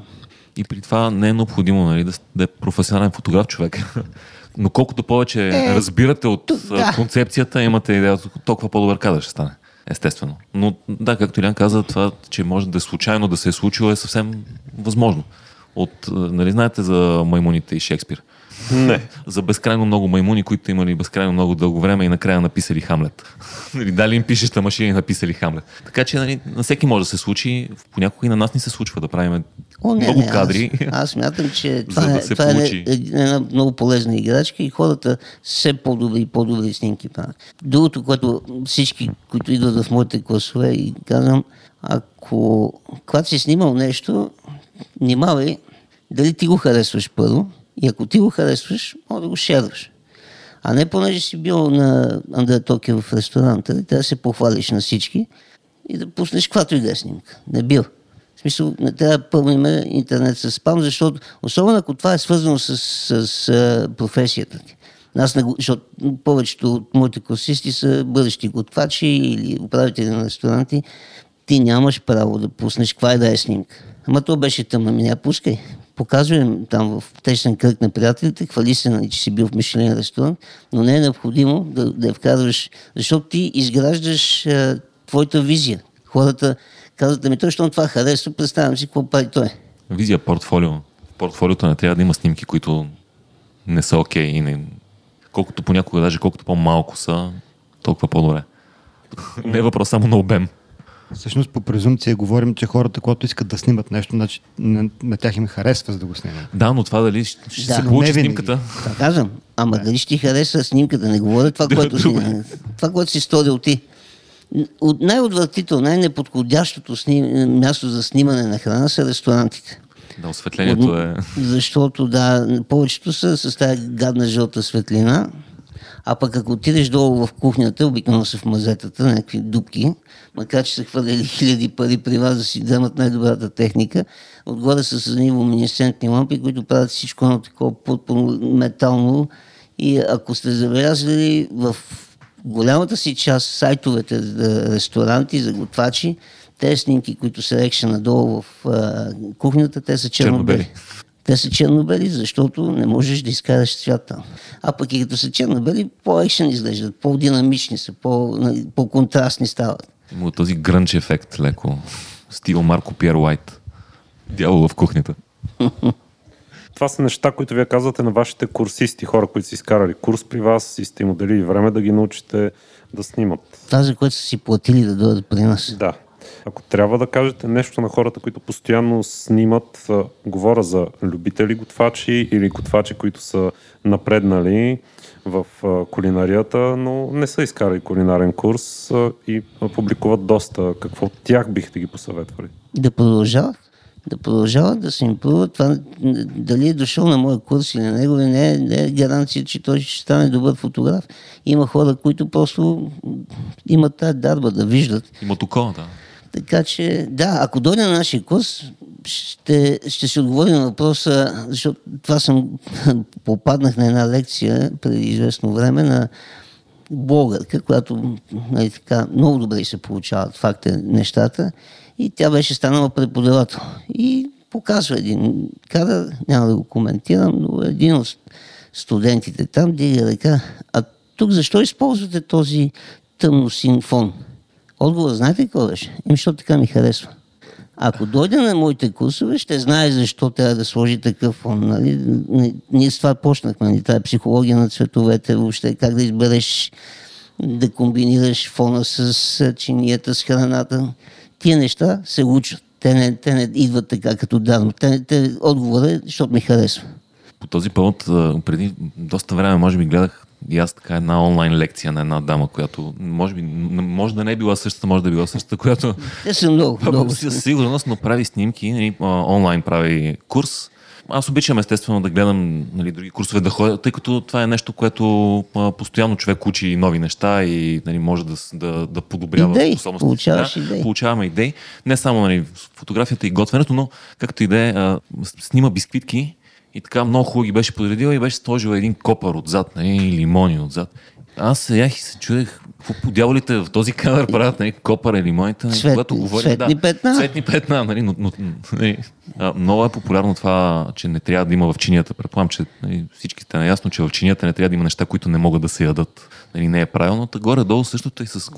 И при това не е необходимо нали, да, да е професионален фотограф човек. [laughs] Но колкото повече е, разбирате от да. концепцията, имате идея, толкова по-добър кадър ще стане. Естествено. Но да, както Илян каза, това, че може да е случайно да се е случило, е съвсем възможно. От, нали знаете за маймуните и Шекспир? Не. за безкрайно много маймуни, които имали безкрайно много дълго време и накрая написали Хамлет. [laughs] Нали, Дали им пишеща машина и написали Хамлет. Така че нали, на всеки може да се случи, понякога и на нас ни се случва да правим О, не, много не, кадри. Аз, аз смятам, че [laughs] това, да е, това е една много полезна играчка и хората все по-добри и по-добри снимки правят. Другото, което всички, които идват в моите класове и казвам, ако когато си снимал нещо, внимавай дали ти го харесваш първо и ако ти го харесваш, може да го шерваш. А не понеже си бил на Андре Токио в ресторанта, трябва да се похвалиш на всички и да пуснеш каквато и да е снимка. Не бил. В смисъл, не трябва да пълним интернет с спам, защото особено ако това е свързано с, с, с професията ти. Аз не, защото повечето от моите курсисти са бъдещи готвачи или управители на ресторанти. Ти нямаш право да пуснеш каква и да е снимка. Ама то беше тъмно, ми не пускай. Показвай им там в тесен кръг на приятелите, хвали се, нали, че си бил в Мишлен ресторант, но не е необходимо да, да я вкарваш, защото ти изграждаш а, твоята визия. Хората казват, ами той, щом това харесва, представям си какво прави той. Визия, портфолио. В портфолиото не трябва да има снимки, които не са окей. и не... Колкото понякога, даже колкото по-малко са, толкова по-добре. не е въпрос само на обем. Всъщност по презумпция говорим, че хората, когато искат да снимат нещо, значи на, на тях им харесва за да го снимат. Да, но това дали ще, ще Да, се получи снимката. Това казвам. Ама дали ще ти хареса снимката, не говоря това, което, си, това, което си сторил ти. От най-отвратително, най-неподходящото сним, място за снимане на храна са ресторантите. Да, осветлението е... Защото, да, повечето са с тази гадна жълта светлина, а пък ако отидеш долу в кухнята, обикновено са в мазетата, някакви дупки, макар че са хвърляли хиляди пари при вас да си вземат най-добрата техника, отгоре са с едни луминесцентни лампи, които правят всичко едно такова пурпурно и ако сте забелязали в голямата си част сайтовете за ресторанти, за готвачи, те снимки, които са екшен надолу в а, кухнята, те са черно-бели. Черно-бели. Те са черно-бели, защото не можеш да изкараш цвят там. А пък и като са черно-бели, по-екшен изглеждат, по-динамични са, по- нали, по-контрастни стават. Има този грънч ефект леко. Стил Марко Пиер Уайт. Дявол в кухнята. [laughs] Това са неща, които вие казвате на вашите курсисти, хора, които са изкарали курс при вас и сте им отделили време да ги научите да снимат. Това, за което са си платили да дойдат при нас. Да. Ако трябва да кажете нещо на хората, които постоянно снимат, говоря за любители готвачи или готвачи, които са напреднали в кулинарията, но не са изкарали кулинарен курс и публикуват доста. Какво от тях бихте ги посъветвали? да продължават. Да продължават да се импруват. Това, дали е дошъл на моя курс или на него, не е, не е гаранция, че той ще стане добър фотограф. Има хора, които просто имат тази дарба да виждат. Имат око, да. Така че, да, ако дойде на нашия курс, ще, ще се отговори на въпроса, защото това съм [laughs] попаднах на една лекция преди известно време на българка, която нали, така, много добре се получават факт е нещата и тя беше станала преподавател. И показва един кадър, няма да го коментирам, но един от студентите там дига ръка, а тук защо използвате този тъмно син фон? Отговор, знаете какво беше? Еми, защото така ми харесва. Ако дойде на моите курсове, ще знае защо трябва да сложи такъв фон. Нали? Ние с това почнахме. Нали? Тая психология на цветовете, въобще как да избереш, да комбинираш фона с чинията, с храната. Тия неща се учат. Те не, те не идват така като дарно. Те, те, отговорът е, защото ми харесва. По този повод, преди доста време, може би, гледах и аз така една онлайн лекция на една дама, която може би, може да не е била същата, може да е била същата, която [laughs] Те са много, много. със сигурност, но прави снимки, нали, онлайн прави курс. Аз обичам естествено да гледам нали, други курсове да ходя, тъй като това е нещо, което а, постоянно човек учи нови неща и нали, може да, да, да подобрява Идеи, способностите. получаваш да, идеи. Получаваме идеи. Не само нали, фотографията и готвенето, но както и да е, снима бисквитки и така много хубаво ги беше подредила и беше сложила един копър отзад, нали, и лимони отзад. Аз седях и се чудех, какво по дяволите в този кадър правят, нали, копър и лимоните, нали, Цветни- когато говорим, цветни да, петна. Цветни петна, нали, но, но нали, а, много е популярно това, че не трябва да има в чинията. Предполагам, че нали, всички сте наясно, че в чинията не трябва да има неща, които не могат да се ядат. Нали, не е правилно. Та горе-долу същото и с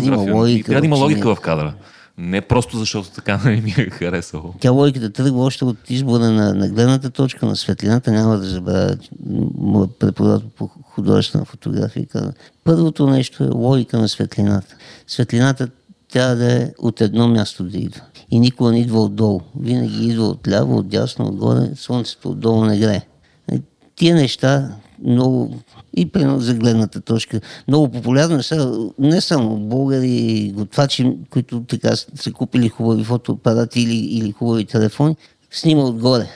да има фотография. логика И трябва да има логика в кадъра. Не просто защото така нали, ми е харесало. Тя логиката тръгва още от избора на, на гледната точка, на светлината. Няма да забравя моят преподавател по художествена фотография. каза, Първото нещо е логика на светлината. Светлината трябва да е от едно място да идва. И никога не идва отдолу. Винаги идва от ляво, от дясно, отгоре. Слънцето отдолу не грее. Е, Тия неща много и примерно за гледната точка. Много популярно са не само българи, готвачи, които така са купили хубави фотоапарати или, или хубави телефони, снима отгоре.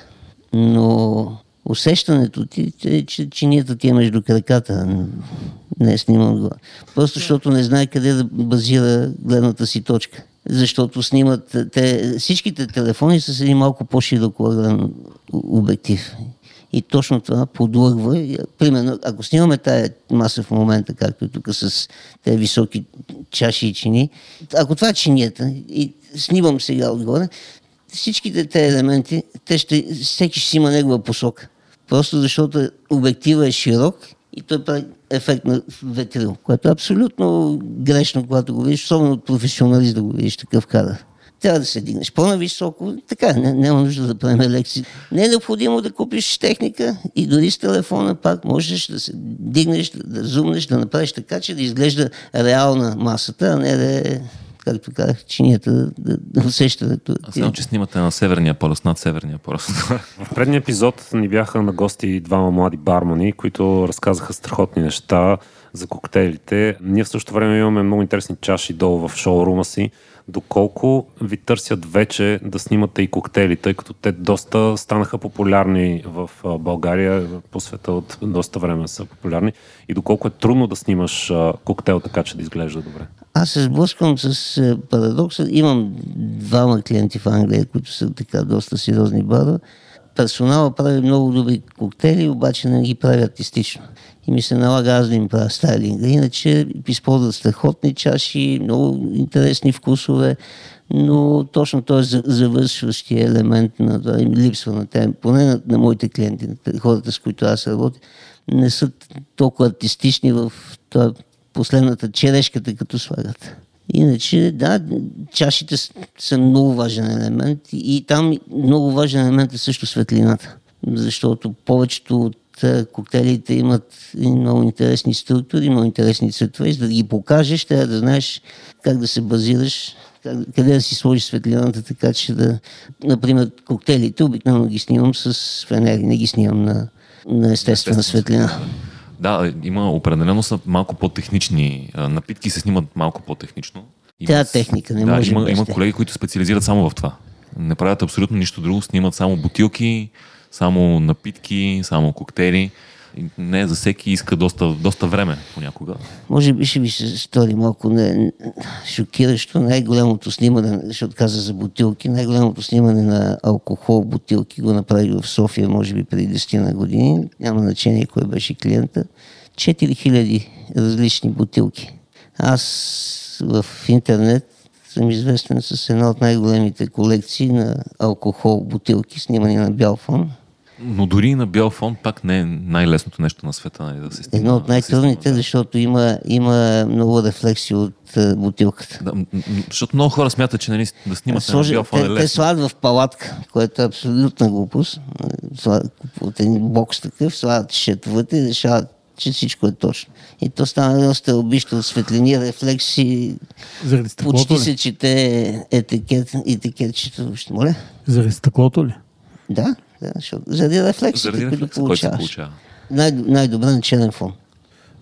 Но усещането ти е, че чинията ти е между краката, не е снима отгоре. Просто защото не знае къде да базира гледната си точка. Защото снимат, те, всичките телефони са с един малко по-широкоъгълен обектив. И точно това подлъгва. Примерно, ако снимаме тая маса в момента, както е тук с тези високи чаши и чини, ако това е чинията и снимам сега отгоре, всичките тези елементи, те ще, всеки ще си има негова посока. Просто защото обектива е широк и той прави ефект на ветрил, което е абсолютно грешно, когато го видиш, особено от професионалист да го видиш такъв кадър. Трябва да се дигнеш по-нависоко. Така, не, няма нужда да правим лекции. Не е необходимо да купиш техника и дори с телефона пак можеш да се дигнеш, да, да зумнеш, да направиш така, че да изглежда реална масата, а не да е, както казах, чинията, да, да, да усещането. Аз знам, че снимате на Северния полюс, над Северния полюс. В предния епизод ни бяха на гости двама млади бармани, които разказаха страхотни неща за коктейлите. Ние в същото време имаме много интересни чаши долу в шоурума си. Доколко ви търсят вече да снимате и коктейли, тъй като те доста станаха популярни в България, по света от доста време са популярни. И доколко е трудно да снимаш коктейл така, че да изглежда добре. Аз се сблъсквам с е, парадокса. Имам двама клиенти в Англия, които са така доста сериозни бара. Персонала прави много добри коктейли, обаче не ги прави артистично. И ми се налага аз да им правя стайлинга. Иначе използват страхотни чаши, много интересни вкусове, но точно този за- завършващия елемент на това им липсва на тем, поне на, на моите клиенти, на хората, с които аз работя, не са толкова артистични в това последната черешката, като слагат. Иначе, да, чашите са много важен елемент и там много важен елемент е също светлината. Защото повечето от коктейлите имат много интересни структури, много интересни цветове. За да ги покажеш, трябва да знаеш как да се базираш, как, къде да си сложиш светлината, така че да... Например, коктейлите обикновено ги снимам с фенери, не ги снимам на, на естествена светлина. да, има определено са малко по-технични. Напитки се снимат малко по-технично. Има Тя техника, не да, може има, има колеги, които специализират само в това. Не правят абсолютно нищо друго, снимат само бутилки, само напитки, само коктейли. Не, за всеки иска доста, доста време понякога. Може би ще ви се стори малко не, шокиращо. Най-голямото снимане, защото каза за бутилки, най-голямото снимане на алкохол бутилки го направи в София, може би преди 10 на години. Няма значение кой беше клиента. 4000 различни бутилки. Аз в интернет съм известен с една от най-големите колекции на алкохол бутилки, снимани на бял фон. Но дори и на бял фон пак не е най-лесното нещо на света нали, да се снима. Едно от най-трудните, да. защото има, има много рефлекси от е, бутилката. Да, защото много хора смятат, че нали, да снимат на Сложи, бял фон е те, те лесно. слагат в палатка, което е абсолютна глупост. Слагат от един бокс такъв, слагат шет вътре и решават, че всичко е точно. И то стана едно стълбище от светлини, рефлекси. Заради стъклото Почти ли? се чете етикет, етикетчето. Моля? Заради стъклото ли? Да, да, защото заради рефлексите, Заради които рефлекса, който се получаваш. получава. Най- най-добре на черен фон.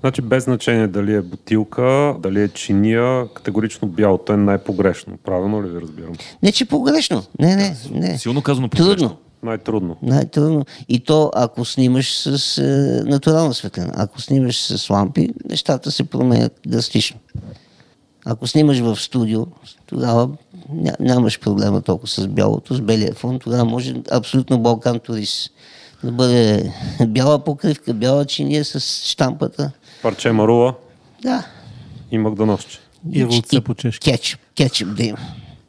Значи без значение дали е бутилка, дали е чиния, категорично бялото е най-погрешно. Правилно ли ви разбирам? Не, че погрешно. Не, не, не. Силно казано Трудно. погрешно. Най-трудно. Най-трудно. И то, ако снимаш с е, натурална светлина. Ако снимаш с лампи, нещата се променят драстично. Ако снимаш в студио, тогава ня, нямаш проблема толкова с бялото, с белия фон. Тогава може абсолютно Балкан турист да бъде [laughs] бяла покривка, бяла чиния с штампата. Парче марула Да. и магданосче. И рулце по чешки. Кетчуп, кетчуп да има.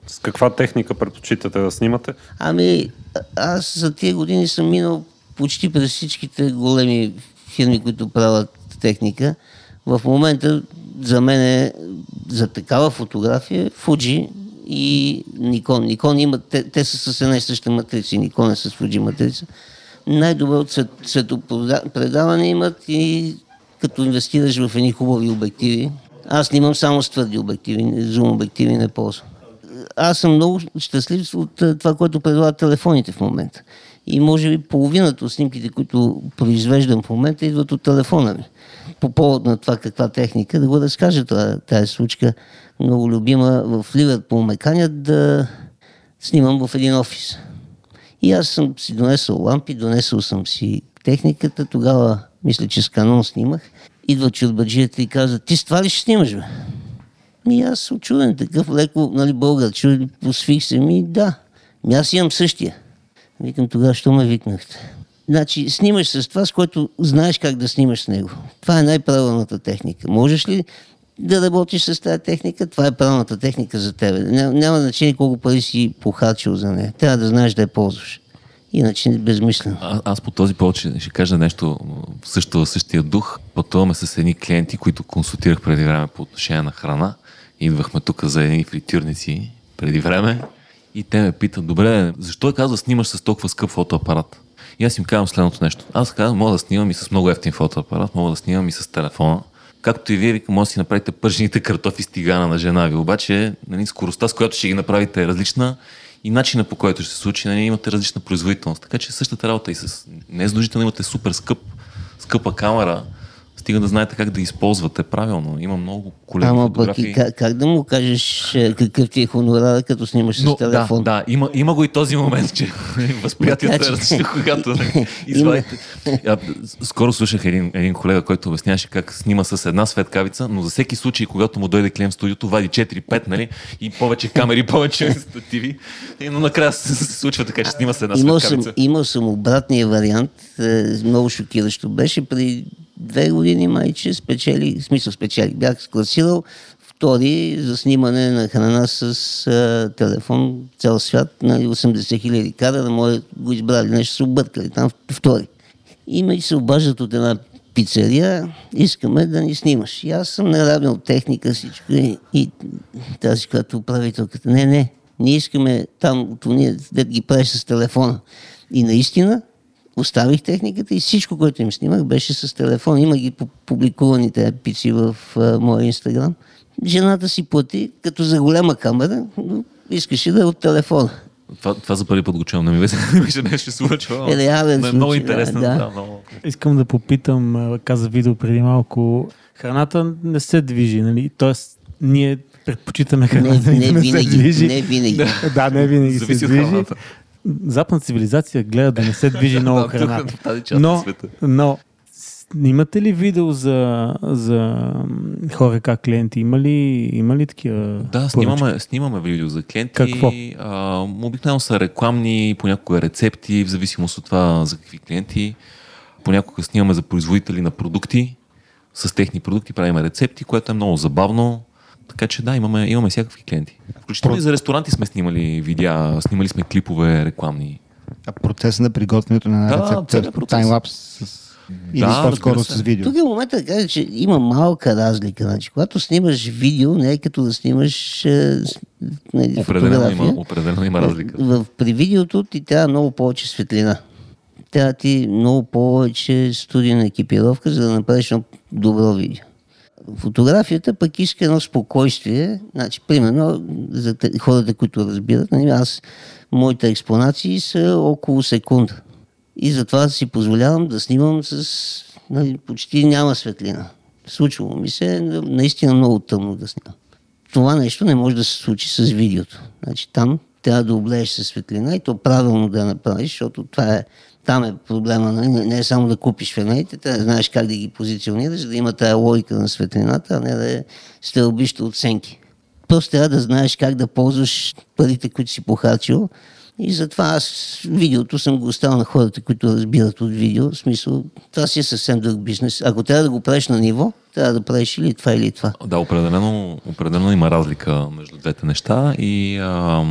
С каква техника предпочитате да снимате? Ами, а- аз за тия години съм минал почти през всичките големи фирми, които правят техника. В момента за мен е за такава фотография Fuji и Nikon. Nikon имат, те, те са с една и съща матрица, Nikon е с Fuji матрица. Най-добро цвет, цветопредаване имат и като инвестираш в едни хубави обективи. Аз снимам само с твърди обективи, зум обективи не ползвам аз съм много щастлив от това, което предлагат телефоните в момента. И може би половината от снимките, които произвеждам в момента, идват от телефона ми. По повод на това каква техника, да го разкажа това, тази случка, много любима в Ливърпул ме канят да снимам в един офис. И аз съм си донесъл лампи, донесъл съм си техниката, тогава мисля, че с канон снимах. Идва чурбаджията и каза, ти с това ли ще снимаш, бе? Ми аз съм чуден такъв леко, нали, българ, чуден, посвих се ми, да. Ми аз имам същия. Викам тогава, що ме викнахте? Значи, снимаш с това, с което знаеш как да снимаш с него. Това е най-правилната техника. Можеш ли да работиш с тази техника? Това е правилната техника за тебе. Няма, няма значение колко пари си похарчил за нея. Трябва да знаеш да я ползваш. Иначе е безмислено. А, аз по този повод ще, кажа нещо също, в същия дух. Пътуваме с едни клиенти, които консултирах преди време по отношение на храна. Идвахме тук за едни фритюрници преди време и те ме питат, добре, защо е казва снимаш с толкова скъп фотоапарат? И аз им казвам следното нещо. Аз казвам, мога да снимам и с много ефтин фотоапарат, мога да снимам и с телефона. Както и вие, викам, може да си направите пържените картофи с тигана на жена ви. Обаче, нали, скоростта, с която ще ги направите е различна и начина по който ще се случи, нали, имате различна производителност. Така че същата работа и с... Не е задължително имате супер скъп, скъпа камера, стига да знаете как да използвате правилно. Има много колеги Ама пък фотографии. и как, как да му кажеш е, какъв ти е хонорар, като снимаш с Но, телефон? Да, да има, има го и този момент, че [laughs] възприятието е различно, когато извадите. Скоро слушах един, един колега, който обясняваше как снима с една светкавица, но за всеки случай, когато му дойде клиент в студиото, вади 4-5, нали, и повече камери, [laughs] повече стативи. И, но накрая се, случва така, че снима с една Имал съм, светкавица. имал съм обратния вариант, е, много шокиращо беше. При две години майче спечели, в смисъл спечели, бях класирал втори за снимане на храна с е, телефон цял свят на 80 хиляди кара, да може го избрали, нещо се объркали, там втори. И ме се обаждат от една пицария, искаме да ни снимаш. И аз съм наравил техника всичко и, и тази, която управителката, не, не, ние искаме там от уния, да ги правиш с телефона. И наистина оставих техниката и всичко, което им снимах, беше с телефон. Има ги пу- публикувани тези пици в а, моя инстаграм. Жената си плати, като за голяма камера, но искаше да е от телефона. Това, това за първи път го чувам, не ми беше, [laughs] не се беше случва. Е, реален е много интересно. да, Да, да. много. Искам да попитам, каза видео преди малко, храната не се движи, нали? Тоест, ние предпочитаме Не, храната не, да не се винаги, движи. не винаги. Да, не винаги Зависи се движи. храната. Западната цивилизация гледа да не се движи [laughs] много Да, тук, храната. в тази част на Но, но Снимате ли видео за, за хора как клиенти? Има ли, има ли такива Да, снимаме, снимаме видео за клиенти. Какво? А, обикновено са рекламни, понякога рецепти, в зависимост от това за какви клиенти. Понякога снимаме за производители на продукти. С техни продукти правим рецепти, което е много забавно. Така че да, имаме, имаме всякакви клиенти. Включително и за ресторанти сме снимали видеа, снимали сме клипове рекламни. А процеса на приготвянето на една Да, рецепта, процес. таймлапс с... Или Да, по-скоро с видео. Тук е момента да кажа, че има малка разлика. Значи, когато снимаш видео, не е като да снимаш е, нали, Определено има, определено има разлика. В, при видеото ти трябва много повече светлина. Трябва ти много повече студийна екипировка, за да направиш едно добро видео. Фотографията пък иска едно спокойствие. Значи, примерно, за хората, които разбират, нали, аз, моите експонации са около секунда. И затова си позволявам да снимам с... Нали, почти няма светлина. Случвало ми се наистина много тъмно да снимам. Това нещо не може да се случи с видеото. Значи там трябва да облееш със светлина и то правилно да я направиш, защото това е, там е проблема. Нали? Не, не е само да купиш фенерите, да знаеш как да ги позиционираш, да има тая логика на светлината, а не да е стълбища оценки. Просто трябва да знаеш как да ползваш парите, които си похарчил. И затова аз видеото съм го оставил на хората, които разбират от видео. В смисъл, това си е съвсем друг бизнес. Ако трябва да го правиш на ниво, трябва да правиш или това, или това. Да, определено, определено има разлика между двете неща и а,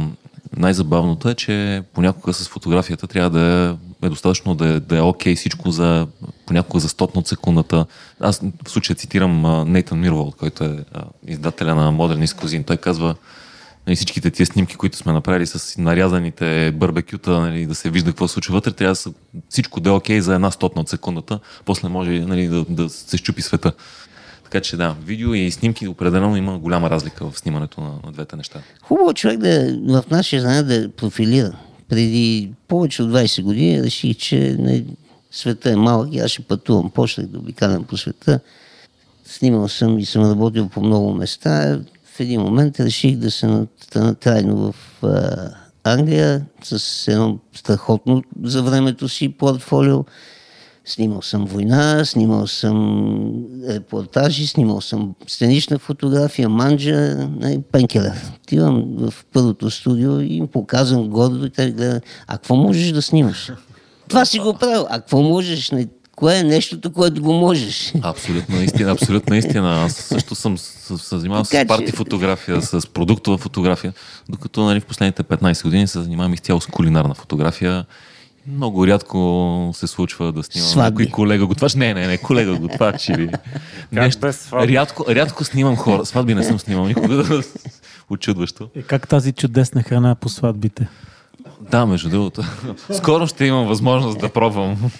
най-забавното е, че понякога с фотографията трябва да е, достатъчно да е, да е окей всичко за понякога за стотно от секундата. Аз в случая цитирам Нейтан Мирволд, който е издателя на Modern Cuisine. Той казва, нали, всичките тия снимки, които сме направили с нарязаните барбекюта, нали, да се вижда какво се случва вътре, трябва да всичко да е окей за една стотна от секундата, после може нали, да, да се щупи света. Така че да, видео и снимки определено има голяма разлика в снимането на, на двете неща. Хубаво човек да в нашия знание да профилиран. Преди повече от 20 години реших, че не, света е малък и аз ще пътувам. Почнах да обикалям по света. Снимал съм и съм работил по много места. В един момент реших да се натана трайно в а, Англия с едно страхотно за времето си портфолио. Снимал съм война, снимал съм репортажи, снимал съм сценична фотография, манджа, пенкелер. Отивам в първото студио и им показвам гордо и те гледат, а какво можеш да снимаш? Това си го правил, а какво можеш? Не, кое е нещото, което го можеш? Абсолютно истина, абсолютно истина. Аз също съм се занимавал с парти фотография, с продуктова фотография, докато нали, в последните 15 години се занимавам изцяло с кулинарна фотография. Много рядко се случва да снимам Сватби. някой колега готвач. Не, не, не, колега готвач или нещо. без? Рядко, рядко снимам хора. Сватби не съм снимал никога. [laughs] Очудващо. Е, как тази чудесна храна по сватбите? Да, между другото. Скоро ще имам възможност да пробвам.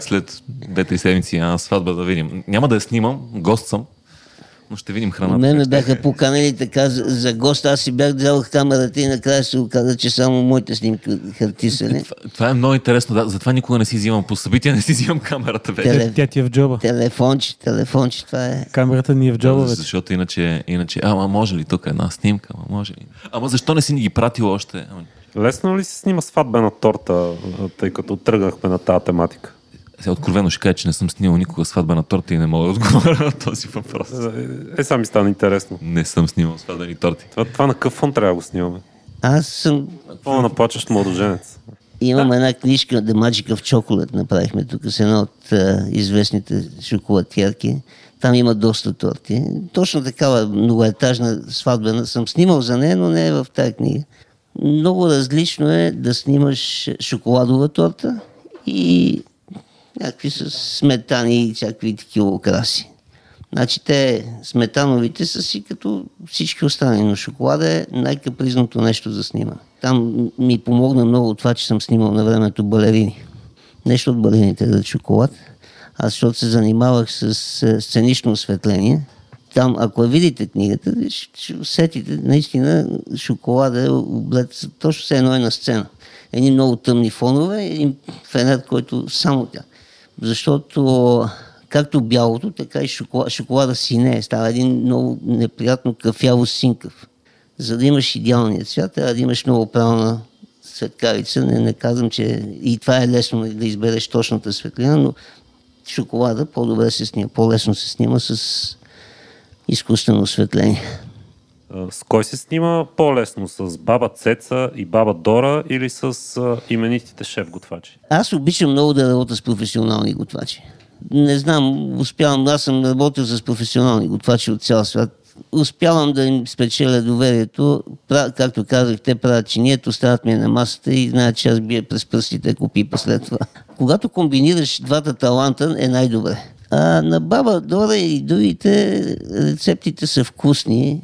След две-три седмици на сватба да видим. Няма да я снимам, гост съм, но ще видим храната. Мен ме бяха поканали така за, за гост. Аз си бях взел камерата и накрая се оказа, че само моите снимки хартисани. Това, това е много интересно. Да, затова никога не си взимам по събития, не си взимам камерата вече. Теле- Тя, ти е в джоба. Телефонче, телефонче, това е. Камерата ни е в джоба Да, вече. защото иначе, иначе, ама може ли тук една снимка, ама може ли? Ама защо не си ни ги пратил още? Ама, Лесно ли се снима сватбена торта, тъй като тръгнахме на тази тематика? Сега откровено ще кажа, че не съм снимал никога сватбена торта и не мога да отговоря на този въпрос. Е, Е, сега ми стана интересно. Не съм снимал сватбени торти. Това, това на какъв фон трябва да го снимаме? Аз съм Какво на плачещ младоженец? Имам една книжка The Magic of Chocolate, направихме тук с една от а, известните шоколадиерки. Там има доста торти. Точно такава многоетажна сватбена съм снимал за нея, но не е в тази книга. Много различно е да снимаш шоколадова торта и някакви с сметани и всякакви такива украси. Значи те сметановите са си като всички останали, но шоколада е най-капризното нещо за снимане. Там ми помогна много това, че съм снимал на времето балерини. Нещо от балерините да шоколад. Аз защото се занимавах с е, сценично осветление. Там, ако видите книгата, ще, усетите, наистина шоколада е облет точно все едно е на сцена. Едни много тъмни фонове, един фенер, който само тя. Защото както бялото, така и шоколада, шоколада си не е. Става един много неприятно кафяво синкав. За да имаш идеалния цвят, трябва да имаш много правилна светкавица. Не, не казвам, че и това е лесно да избереш точната светлина, но шоколада по-добре се снима, по-лесно се снима с изкуствено осветление. С кой се снима по-лесно? С баба Цеца и баба Дора или с именитите шеф-готвачи? Аз обичам много да работя с професионални готвачи. Не знам, успявам, аз съм работил с професионални готвачи от цял свят. успявам да им спечеля доверието. Както казах, те правят чинието, остават ми на масата и знаят, че аз бия през пръстите, ако пипа след това. Когато комбинираш двата таланта, е най-добре. А на баба Дора и другите рецептите са вкусни,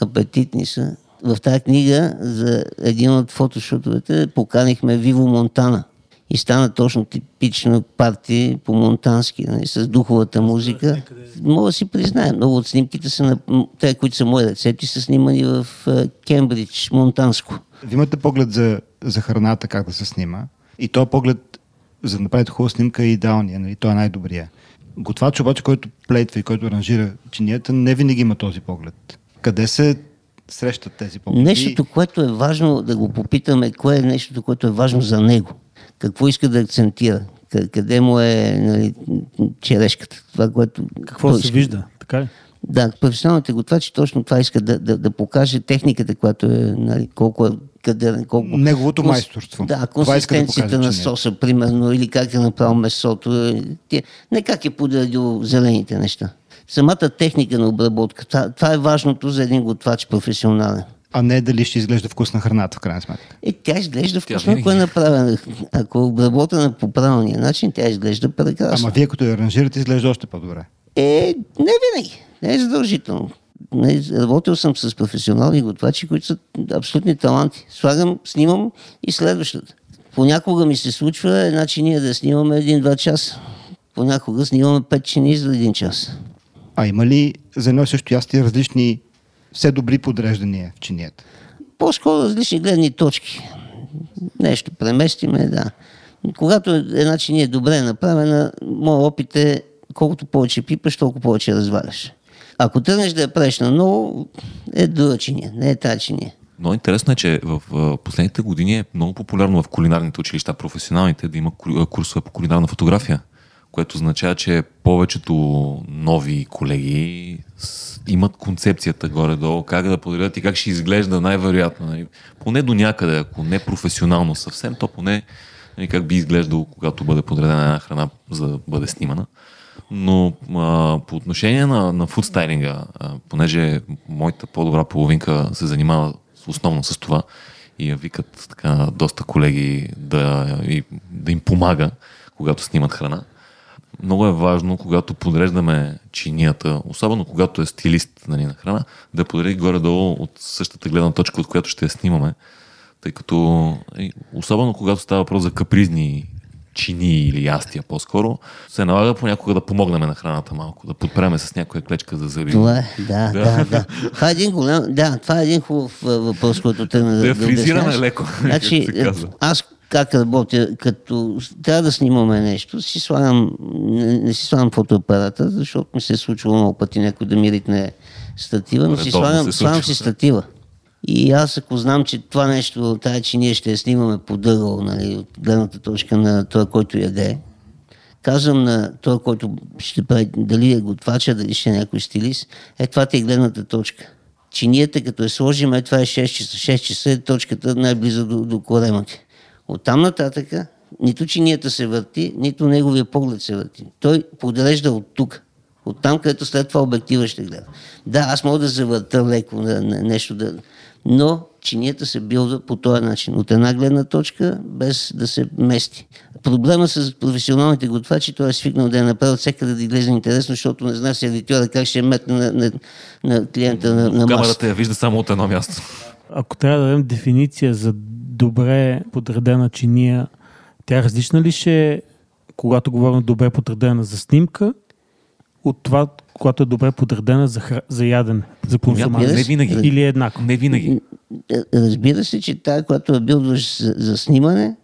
апетитни са. В тази книга за един от фотошутовете поканихме Виво Монтана. И стана точно типично парти по монтански, нали, с духовата музика. Мога да си призная, много от снимките са на... Те, които са мои рецепти, са снимани в е, Кембридж, Монтанско. Вие имате поглед за, за храната, как да се снима. И този поглед, за да направите хубава снимка, е идеалния, нали? той е най-добрия. Готвач обаче, който плейтва и който аранжира чинията, не винаги има този поглед. Къде се срещат тези погледи? Нещото, което е важно да го попитаме, кое е нещото, което е важно за него. Какво иска да акцентира? Къ- Къде му е нали, черешката? Това, което Какво се иска. вижда? Така ли? Да, професионалните готвачи точно това иска да, да, да покаже техниката, която е, нали, колко е кадърен, колко... Неговото конс- майсторство. Да, иска да консистенцията покаже, на е. соса, примерно, или как е направил месото. е, Не как е подредил зелените неща. Самата техника на обработка, това, това е важното за един готвач професионален. А не дали ще изглежда вкусна храната, в крайна сметка. Е, тя изглежда Тя вкусно, ако е направена. Ако е обработена по правилния начин, тя изглежда прекрасно. Ама вие като я аранжирате, изглежда още по-добре. Е, не винаги. Не е задължително. Не, работил съм с професионални готвачи, които са абсолютни таланти. Слагам, снимам и следващата. Понякога ми се случва една чиния да снимаме един-два часа. Понякога снимаме пет чини за един час. А има ли за едно и също ястие различни все добри подреждания в чинията? По-скоро различни гледни точки. Нещо преместиме, да. Когато една чиния е добре направена, моят опит е колкото повече пипаш, толкова повече разваляш. Ако тръгнеш да я правиш на ново, е друга чиния, не е тази чиния. Много интересно е, че в последните години е много популярно в кулинарните училища, професионалните, да има курсове по кулинарна фотография, което означава, че повечето нови колеги имат концепцията горе-долу, как да подредят и как ще изглежда най-вероятно. нали. Поне до някъде, ако не професионално съвсем, то поне нали, как би изглеждало, когато бъде подредена една храна, за да бъде снимана. Но а, по отношение на, на фудстайлинга, понеже моята по-добра половинка се занимава основно с това и я викат така доста колеги да, и, да им помага, когато снимат храна. Много е важно, когато подреждаме чинията, особено когато е стилист нали, на храна, да подреди горе-долу от същата гледна точка, от която ще я снимаме. Тъй като, е, особено когато става въпрос за капризни чини или ястия по-скоро, се налага понякога да помогнем на храната малко, да подпреме с някоя клечка за зъби. Това е, да, да, да. Това е един голям, да, това е един хубав въпрос, който тръгна да, Да да фризираме обясняваш. леко, [laughs] Значи, аз как работя, като трябва да снимаме нещо, си слагам, не, не си слагам фотоапарата, защото ми се е случвало много пъти някой да ми ритне статива, но си Редовно слагам, се слагам си статива. И аз ако знам, че това нещо, тая, че ние ще я снимаме по дъгъл, нали, от гледната точка на това, който яде, казвам на този, който ще прави, дали е готвача, дали ще е някой стилист, е това ти е гледната точка. Чинията, като я сложим, е това е 6 часа. 6 часа е точката най-близо до, до корема ти. Оттам нататъка, нито чинията се върти, нито неговия поглед се върти. Той подрежда от тук. От там, където след това обектива ще гледа. Да, аз мога да завърта леко на, на нещо, да... но чинията се билда по този начин. От една гледна точка, без да се мести. Проблема с професионалните готвачи, той е свикнал да я направи от всеки да изглежда интересно, защото не знае сервитьора как ще метне на, на, на клиента на, на масата. Камерата я вижда само от едно място. Ако трябва да дадем дефиниция за добре подредена чиния, тя различна ли ще е, когато говорим добре подредена за снимка, от това, когато е добре подредена за, хра... за ядене, за Не консумация? винаги. Или е еднакво? Не винаги. Е, Разбира се, че тая, която е бил за, за снимане,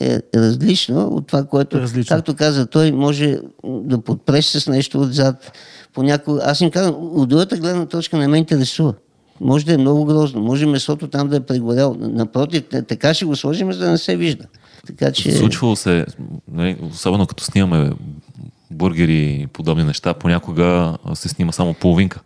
е различна от това, което, Различно. както каза той, може да подпреш с нещо отзад. Понякога, аз им казвам, от другата гледна точка не ме интересува. Може да е много грозно, може месото там да е прегоряло. Напротив, така ще го сложим, за да не се вижда. Така че... Случвало се, нали, особено като снимаме бургери и подобни неща, понякога се снима само половинка.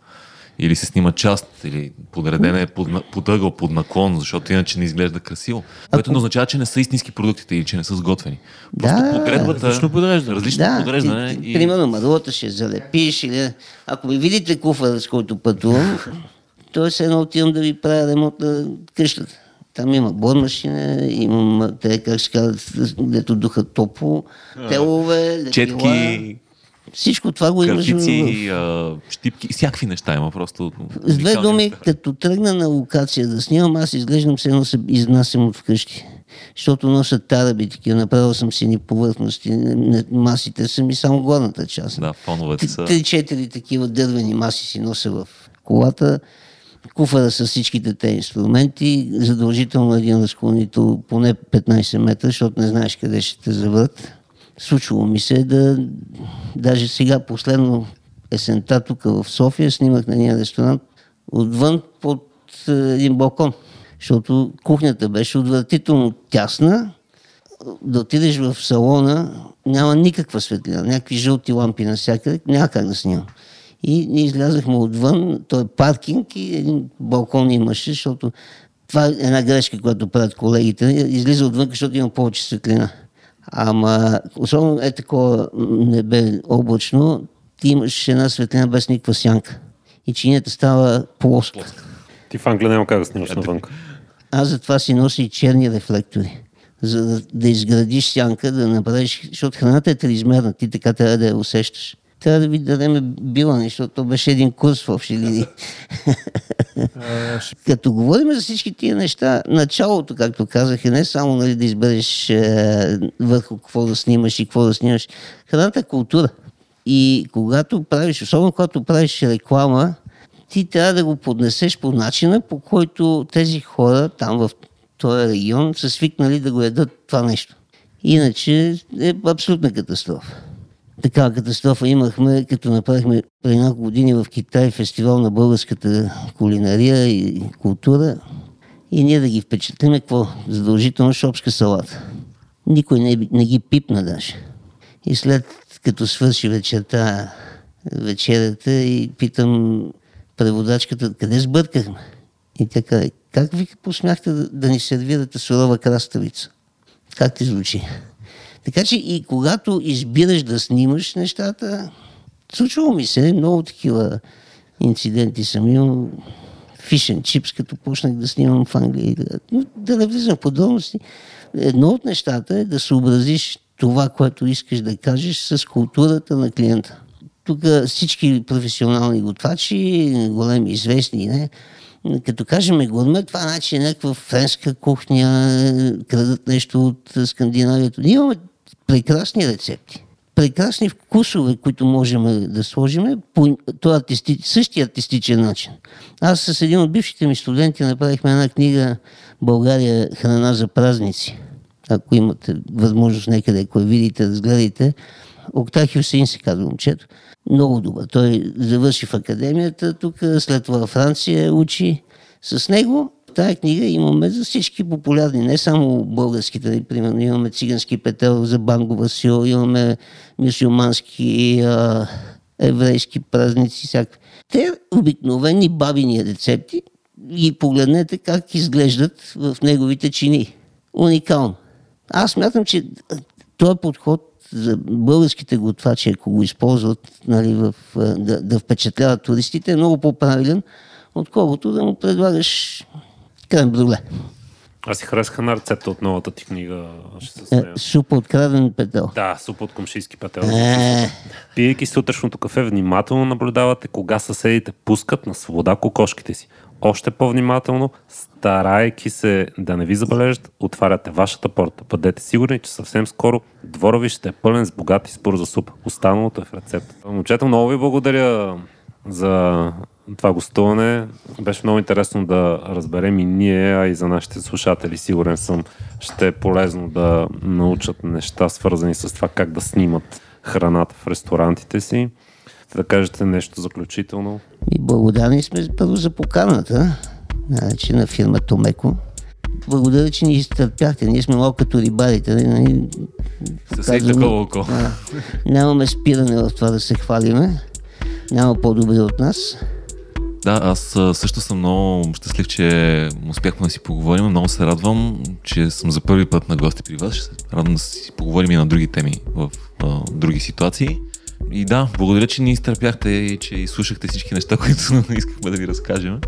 или се снима част, или подредена е под, под ъгъл, под наклон, защото иначе не изглежда красиво. Което не означава, че не са истински продуктите или че не са сготвени. Просто Да, подредбата... различно подреждане. Различно Да, подреждане. ти, ти, и... примерно маруата ще залепиш или... Ако ми видите куфара, с който пътувам, то все едно отивам да ви правя ремонт на къщата. Там има бормашина, имам, те, как се казват, дето духа топло, телове, летила. Четки, Всичко това го имаш в... а, щипки, всякакви неща има просто. С две думи, неща. като тръгна на локация да снимам, аз изглеждам се едно се изнасям от вкъщи. Защото нося тараби, такива, направил съм си ни повърхности, масите са ми само горната част. Да, фоновете са... Три-четири такива дървени маси си нося в колата. Куфара с всичките те инструменти, задължително един разклонител поне 15 метра, защото не знаеш къде ще те заврат. Случвало ми се да, даже сега последно есента тук в София, снимах на един ресторант отвън под е, един балкон, защото кухнята беше отвратително тясна, да отидеш в салона, няма никаква светлина, някакви жълти лампи навсякъде, няма как да снимам. И ние излязахме отвън, той е паркинг и един балкон имаше, защото това е една грешка, която правят колегите. Излиза отвън, защото има повече светлина. Ама, особено е такова небе облачно, ти имаш една светлина без никаква сянка. И чинията става плоска. Ти в Англия няма как да снимаш навън. Аз затова си нося и черни рефлектори. За да, да изградиш сянка, да направиш, защото храната е триизмерна, ти така трябва да я усещаш. Трябва да ви дадем билане, защото то беше един курс в общи линии. Като говорим за всички тия неща, началото, както казах, е не само нали, да избереш е, върху какво да снимаш и какво да снимаш. Храната е култура. И когато правиш, особено когато правиш реклама, ти трябва да го поднесеш по начина, по който тези хора там в този регион са свикнали да го ядат това нещо. Иначе е абсолютна катастрофа. Такава катастрофа имахме, като направихме преди няколко години в Китай фестивал на българската кулинария и култура. И ние да ги впечатлиме какво? Задължително шопска салата. Никой не, не ги пипна даже. И след като свърши вечерта, вечерята и питам преводачката, къде сбъркахме? И тя каза, как ви посмяхте да, да ни сервирате сурова краставица? Как ти звучи? Така че и когато избираш да снимаш нещата, случвало ми се много такива инциденти съм имал. Фишен чипс, като почнах да снимам в Англия. Но да не влизам в подробности. Едно от нещата е да съобразиш това, което искаш да кажеш с културата на клиента. Тук всички професионални готвачи, големи известни не, като кажем гурме, това значи е някаква френска кухня, крадат нещо от Скандинавието. Ние имаме прекрасни рецепти, прекрасни вкусове, които можем да сложим по този артисти, същия артистичен начин. Аз с един от бившите ми студенти направихме една книга България храна за празници. Ако имате възможност някъде, ако видите, разгледайте. Октай Хюсейн се казва момчето. Много добър. Той завърши в академията тук, след това Франция учи. С него тази книга имаме за всички популярни, не само българските, примерно имаме цигански петел за Банго Васил, имаме мюсюлмански, а, еврейски празници, всякакви. Те обикновени бабини рецепти и погледнете как изглеждат в неговите чини. Уникално. Аз смятам, че този подход за българските готвачи, ако го използват нали, в, да, да впечатляват туристите, е много по-правилен, отколкото да му предлагаш крем бруле. Аз си харесах една рецепта от новата ти книга. Ще Е, супа от краден петел. Да, супа от комшийски петел. Е, Пийайки сутрешното кафе, внимателно наблюдавате кога съседите пускат на свобода кокошките си. Още по-внимателно, старайки се да не ви забележат, отваряте вашата порта. Бъдете сигурни, че съвсем скоро двора ви ще е пълен с богат избор за суп. Останалото е в рецепта. Момчета, много ви благодаря за това гостуване. Беше много интересно да разберем и ние, а и за нашите слушатели. Сигурен съм, ще е полезно да научат неща, свързани с това как да снимат храната в ресторантите си. Да кажете нещо заключително. и благодарни сме първо за поканата, значи, на фирма Томеко. Благодаря, че ни изтърпяхте. Ние сме малко като рибарите. Нали? Съседи Казвам, такова око. Нямаме спиране в това да се хвалиме. Няма по-добри от нас. Да, аз също съм много щастлив, че успяхме да си поговорим. Много се радвам, че съм за първи път на гости при вас. Ще се радвам да си поговорим и на други теми в а, други ситуации. И да, благодаря, че ни изтърпяхте и че изслушахте всички неща, [laughs] които искахме да ви разкажем.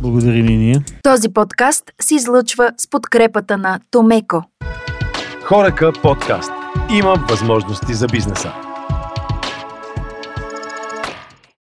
Благодарим и ние. Този подкаст се излъчва с подкрепата на Томеко. Хорека подкаст. Има възможности за бизнеса.